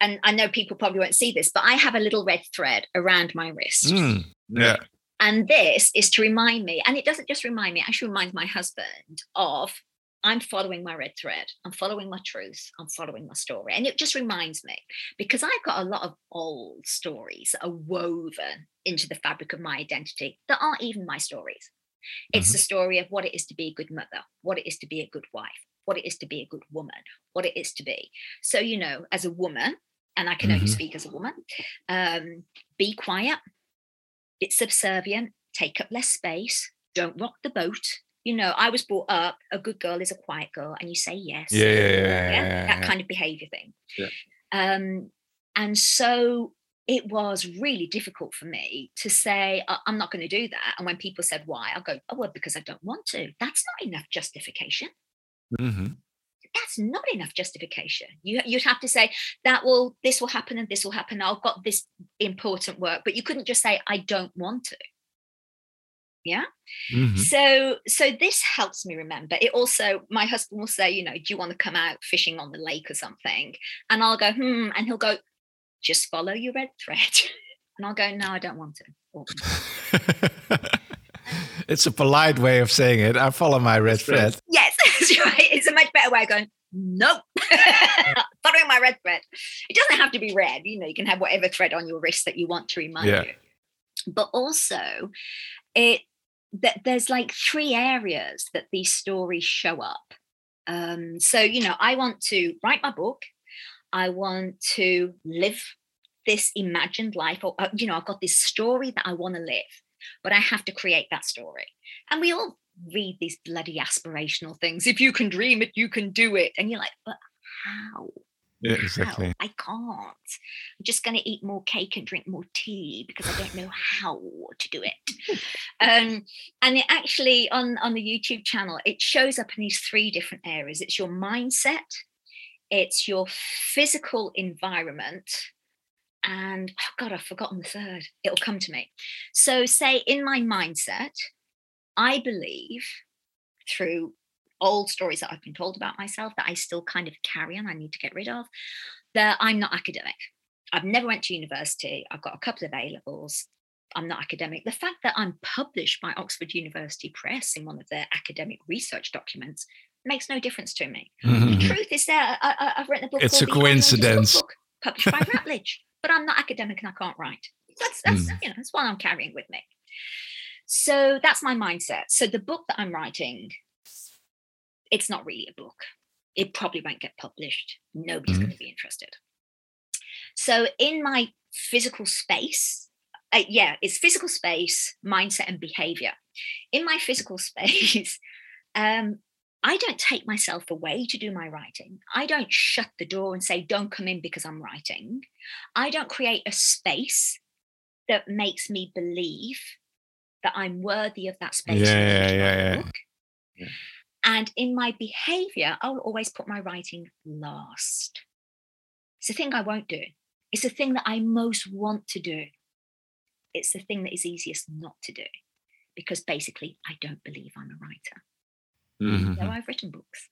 Speaker 1: and I know people probably won't see this, but I have a little red thread around my wrist.
Speaker 2: Mm, yeah.
Speaker 1: And this is to remind me, and it doesn't just remind me, it actually reminds my husband of I'm following my red thread. I'm following my truth. I'm following my story. And it just reminds me because I've got a lot of old stories that are woven into the fabric of my identity that aren't even my stories. It's mm-hmm. the story of what it is to be a good mother, what it is to be a good wife, what it is to be a good woman, what it is to be. So, you know, as a woman, and I can mm-hmm. only speak as a woman, um, be quiet, it's subservient, take up less space, don't rock the boat. You know, I was brought up a good girl is a quiet girl, and you say yes.
Speaker 2: Yeah, yeah, yeah,
Speaker 1: yeah that kind of behavior thing. Um, and so it was really difficult for me to say i'm not going to do that and when people said why i'll go oh well because i don't want to that's not enough justification mm-hmm that's not enough justification. You, you'd have to say that will, this will happen and this will happen. I've got this important work, but you couldn't just say, I don't want to. Yeah. Mm-hmm. So, so this helps me remember. It also, my husband will say, you know, do you want to come out fishing on the lake or something? And I'll go, hmm. And he'll go, just follow your red thread. and I'll go, no, I don't want to.
Speaker 2: it's a polite way of saying it. I follow my red thread.
Speaker 1: Yes, right. It's a much better way of going, nope. Following my red thread. It doesn't have to be red. You know, you can have whatever thread on your wrist that you want to remind yeah. you. But also, it that there's like three areas that these stories show up. Um, so, you know, I want to write my book. I want to live this imagined life, or, uh, you know, I've got this story that I want to live but I have to create that story. And we all read these bloody aspirational things. If you can dream it, you can do it. And you're like, but how?
Speaker 2: Yeah, exactly. How?
Speaker 1: I can't. I'm just going to eat more cake and drink more tea because I don't know how to do it. um, and it actually on on the YouTube channel, it shows up in these three different areas. It's your mindset, it's your physical environment, and oh god i've forgotten the third. It'll come to me. So say in my mindset i believe through old stories that i've been told about myself that i still kind of carry on i need to get rid of that i'm not academic. I've never went to university. I've got a couple of a levels i'm not academic the fact that i'm published by oxford university press in one of their academic research documents makes no difference to me mm-hmm. the truth is there I, have written a book
Speaker 2: it's a coincidence
Speaker 1: book, published by routledge but I'm not academic and I can't write. That's that's mm. you know that's what I'm carrying with me. So that's my mindset. So the book that I'm writing, it's not really a book. It probably won't get published. Nobody's mm. going to be interested. So in my physical space, uh, yeah, it's physical space, mindset, and behavior. In my physical space, um, I don't take myself away to do my writing. I don't shut the door and say, don't come in because I'm writing. I don't create a space that makes me believe that I'm worthy of that space.
Speaker 2: Yeah, yeah, yeah,
Speaker 1: yeah. And in my behavior, I'll always put my writing last. It's the thing I won't do. It's the thing that I most want to do. It's the thing that is easiest not to do because basically I don't believe I'm a writer. Mm-hmm. So I've written books.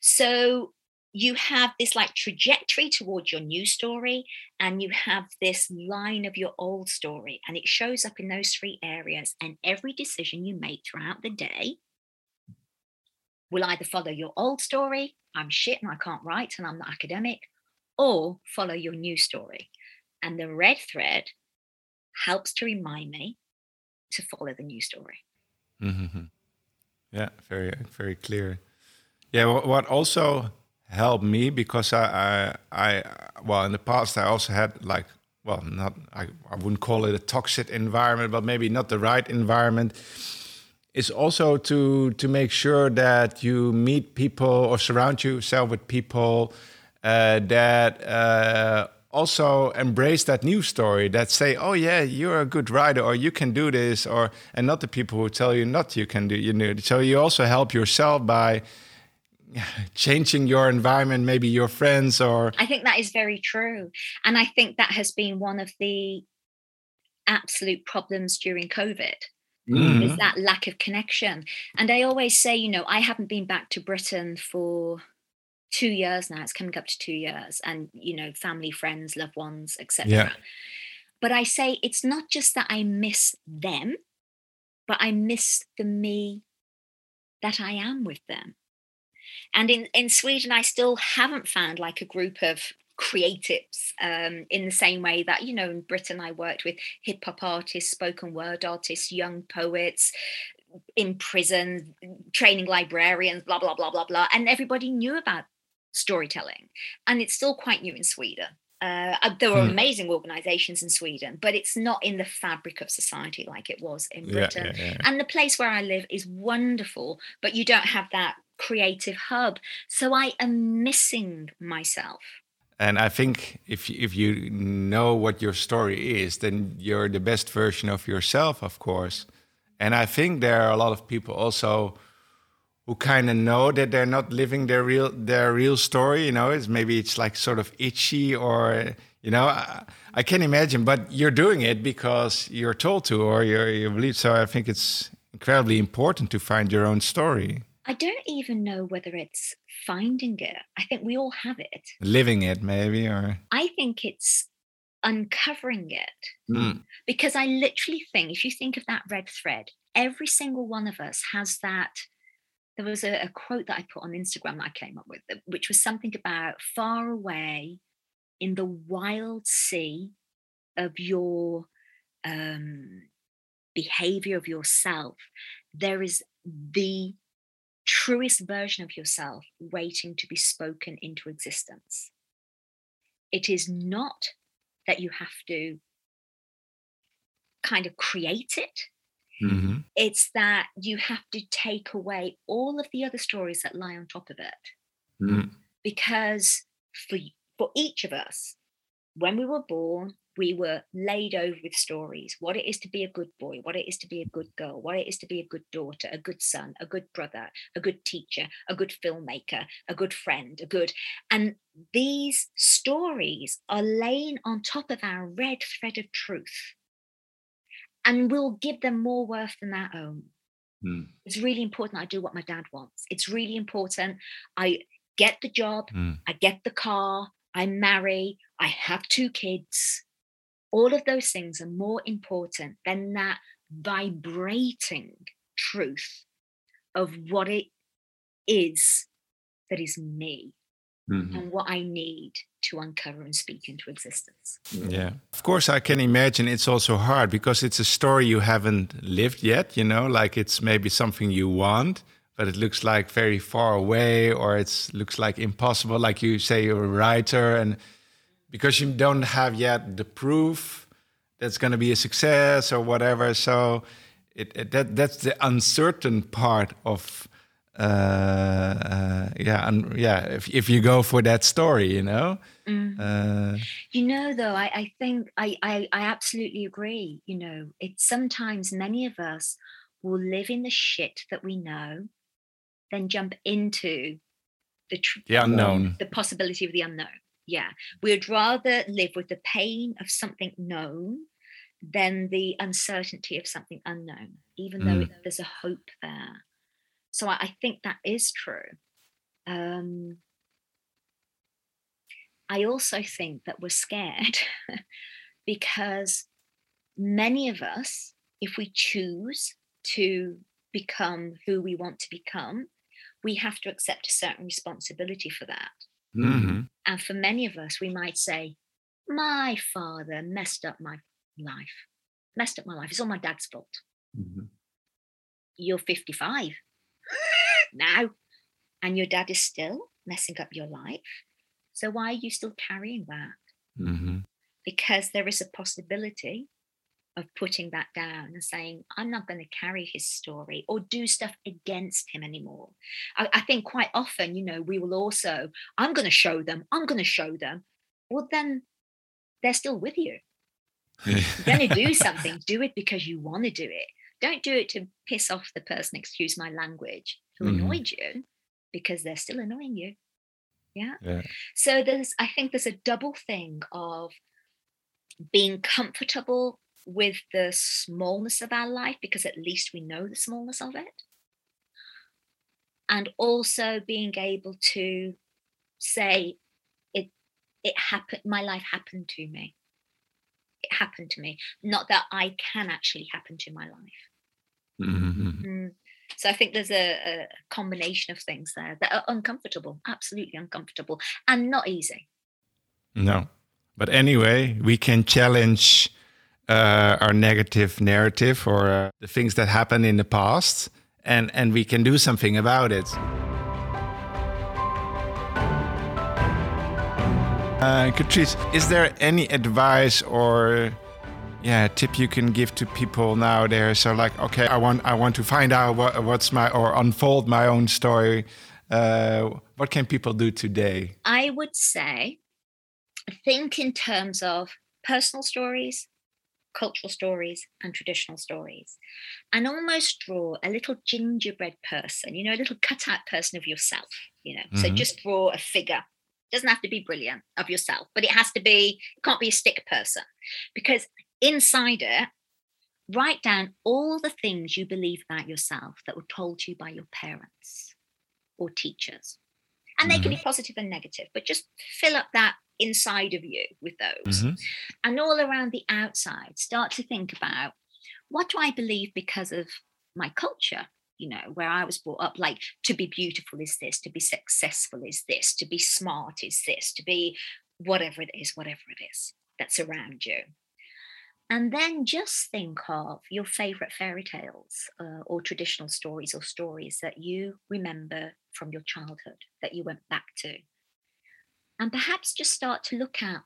Speaker 1: So you have this like trajectory towards your new story, and you have this line of your old story, and it shows up in those three areas. And every decision you make throughout the day will either follow your old story, I'm shit and I can't write and I'm not academic, or follow your new story. And the red thread helps to remind me to follow the new story.
Speaker 2: Mm-hmm. Yeah, very very clear. Yeah, what also helped me because I, I, I well in the past I also had like well not I, I wouldn't call it a toxic environment but maybe not the right environment is also to to make sure that you meet people or surround yourself with people uh, that uh, also embrace that new story that say oh yeah you're a good writer or you can do this or and not the people who tell you not you can do you know. So you also help yourself by changing your environment maybe your friends or
Speaker 1: i think that is very true. And i think that has been one of the absolute problems during covid mm-hmm. is that lack of connection. And i always say you know i haven't been back to britain for two years now it's coming up to two years and you know family friends loved ones etc yeah. but i say it's not just that i miss them but i miss the me that i am with them and in, in Sweden, I still haven't found like a group of creatives um, in the same way that, you know, in Britain, I worked with hip hop artists, spoken word artists, young poets, in prison, training librarians, blah, blah, blah, blah, blah. And everybody knew about storytelling. And it's still quite new in Sweden. Uh, uh there are hmm. amazing organizations in Sweden, but it's not in the fabric of society like it was in Britain. Yeah, yeah, yeah. And the place where I live is wonderful, but you don't have that creative hub. So I am missing myself.
Speaker 2: And I think if if you know what your story is, then you're the best version of yourself, of course. And I think there are a lot of people also who kind of know that they're not living their real their real story. You know, it's maybe it's like sort of itchy or you know I, I can imagine, but you're doing it because you're told to or you're, you believe. So I think it's incredibly important to find your own story.
Speaker 1: I don't even know whether it's finding it. I think we all have it.
Speaker 2: Living it, maybe, or.
Speaker 1: I think it's uncovering it. Mm. Because I literally think, if you think of that red thread, every single one of us has that. There was a, a quote that I put on Instagram that I came up with, which was something about far away in the wild sea of your um, behavior of yourself, there is the truest version of yourself waiting to be spoken into existence. It is not that you have to kind of create it. Mm-hmm. It's that you have to take away all of the other stories that lie on top of it. Mm-hmm. Because for, for each of us, when we were born, we were laid over with stories what it is to be a good boy, what it is to be a good girl, what it is to be a good daughter, a good son, a good brother, a good teacher, a good filmmaker, a good friend, a good. And these stories are laying on top of our red thread of truth. And we'll give them more worth than our own. Mm. It's really important I do what my dad wants. It's really important I get the job, mm. I get the car, I marry, I have two kids all of those things are more important than that vibrating truth of what it is that is me mm-hmm. and what I need to uncover and speak into existence.
Speaker 2: Yeah. Of course, I can imagine it's also hard because it's a story you haven't lived yet, you know, like it's maybe something you want. But it looks like very far away, or it looks like impossible. Like you say, you're a writer, and because you don't have yet the proof that's going to be a success or whatever. So it, it, that that's the uncertain part of yeah and yeah if if you go for that story, you know. Mm.
Speaker 1: Uh, you know, though, I, I think I, I I absolutely agree. You know, it's sometimes many of us will live in the shit that we know, then jump into the tr-
Speaker 2: the unknown,
Speaker 1: the possibility of the unknown yeah we'd rather live with the pain of something known than the uncertainty of something unknown even though mm. there's a hope there so I, I think that is true um, i also think that we're scared because many of us if we choose to become who we want to become we have to accept a certain responsibility for that Mm-hmm. And for many of us, we might say, My father messed up my life, messed up my life. It's all my dad's fault. Mm-hmm. You're 55 now, and your dad is still messing up your life. So why are you still carrying that? Mm-hmm. Because there is a possibility of putting that down and saying, I'm not going to carry his story or do stuff against him anymore. I, I think quite often, you know, we will also, I'm going to show them, I'm going to show them. Well, then they're still with you. You're going to do something, do it because you want to do it. Don't do it to piss off the person, excuse my language, who mm-hmm. annoyed you because they're still annoying you. Yeah? yeah. So there's, I think there's a double thing of being comfortable with the smallness of our life because at least we know the smallness of it. And also being able to say, it it happened, my life happened to me. It happened to me. Not that I can actually happen to my life. Mm-hmm. Mm. So I think there's a, a, combination of things there that are uncomfortable, absolutely uncomfortable, and not easy.
Speaker 2: No. But anyway, we can challenge uh, our negative narrative or uh, the things that happened in the past, and and we can do something about it. Uh, Katrice, is there any advice or yeah tip you can give to people now there? So like, okay, I want I want to find out what, what's my or unfold my own story. Uh, what can people do today?
Speaker 1: I would say think in terms of personal stories, cultural stories and traditional stories and almost draw a little gingerbread person you know a little cutout person of yourself you know mm-hmm. so just draw a figure doesn't have to be brilliant of yourself but it has to be it can't be a stick person because inside it write down all the things you believe about yourself that were told to you by your parents or teachers and mm-hmm. they can be mm-hmm. positive and negative but just fill up that inside of you with those. Mm-hmm. And all around the outside, start to think about what do I believe because of my culture? You know, where I was brought up, like to be beautiful is this, to be successful is this, to be smart is this, to be whatever it is, whatever it is that's around you. And then just think of your favorite fairy tales uh, or traditional stories or stories that you remember from your childhood that you went back to and perhaps just start to look at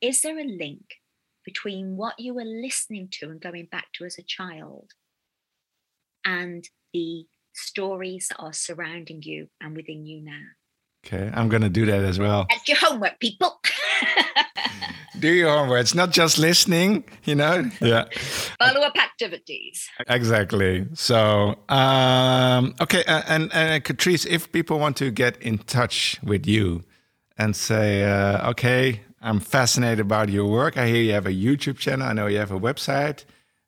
Speaker 1: is there a link between what you were listening to and going back to as a child and the stories that are surrounding you and within you now?
Speaker 2: Okay, I'm going to do that as well.
Speaker 1: That's your homework, people.
Speaker 2: do your homework. It's not just listening, you know? Yeah.
Speaker 1: Follow up activities.
Speaker 2: Exactly. So, um, okay. And, and, and Katrice, if people want to get in touch with you, and say, uh, okay, I'm fascinated about your work. I hear you have a YouTube channel. I know you have a website.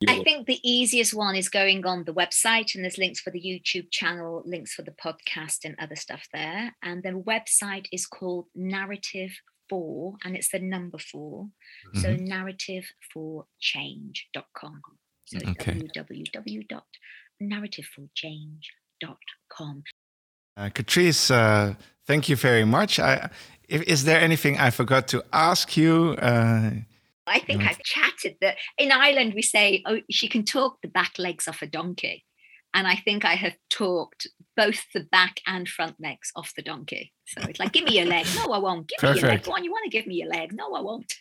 Speaker 1: I think the easiest one is going on the website, and there's links for the YouTube channel, links for the podcast, and other stuff there. And the website is called Narrative Four, and it's the number 4 mm-hmm. So narrative4change.com. So okay. www.narrative4change.com.
Speaker 2: Uh, Katrice, uh, thank you very much. I, if, is there anything I forgot to ask you? Uh,
Speaker 1: I think I've chatted that in Ireland we say, oh, she can talk the back legs off a donkey. And I think I have talked both the back and front legs off the donkey. So it's like, give me your leg. No, I won't. Give Perfect. me your leg. Go on, you want to give me your leg? No, I won't.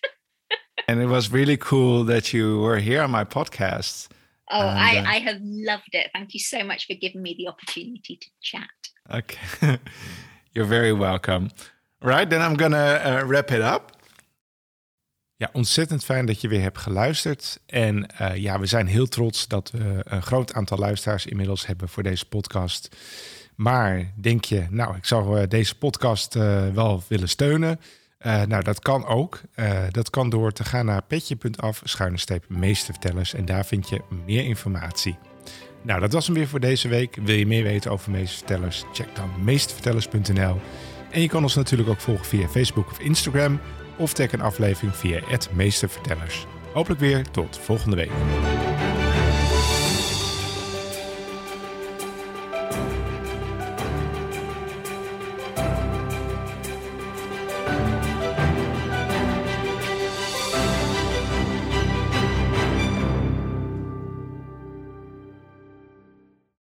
Speaker 2: and it was really cool that you were here on my podcast.
Speaker 1: Oh, and, I, uh, I have loved it. Thank you so much for giving me the opportunity to chat.
Speaker 2: Okay. You're very welcome. Right, then I'm gonna uh, wrap it up. Ja, ontzettend fijn dat je weer hebt geluisterd. En uh, ja, we zijn heel trots dat we een groot aantal luisteraars inmiddels hebben voor deze podcast. Maar denk je, nou, ik zou uh, deze podcast uh, wel willen steunen? nou, dat kan ook. dat kan door te gaan naar petje.af, schuine meestervertellers. En daar vind je meer informatie. Nou, dat was hem weer voor deze week. Wil je meer weten over meestervertellers? Check dan meestervertellers.nl. En je kan ons natuurlijk ook volgen via Facebook of Instagram. Of tag een aflevering via Meestervertellers. Hopelijk weer tot volgende week.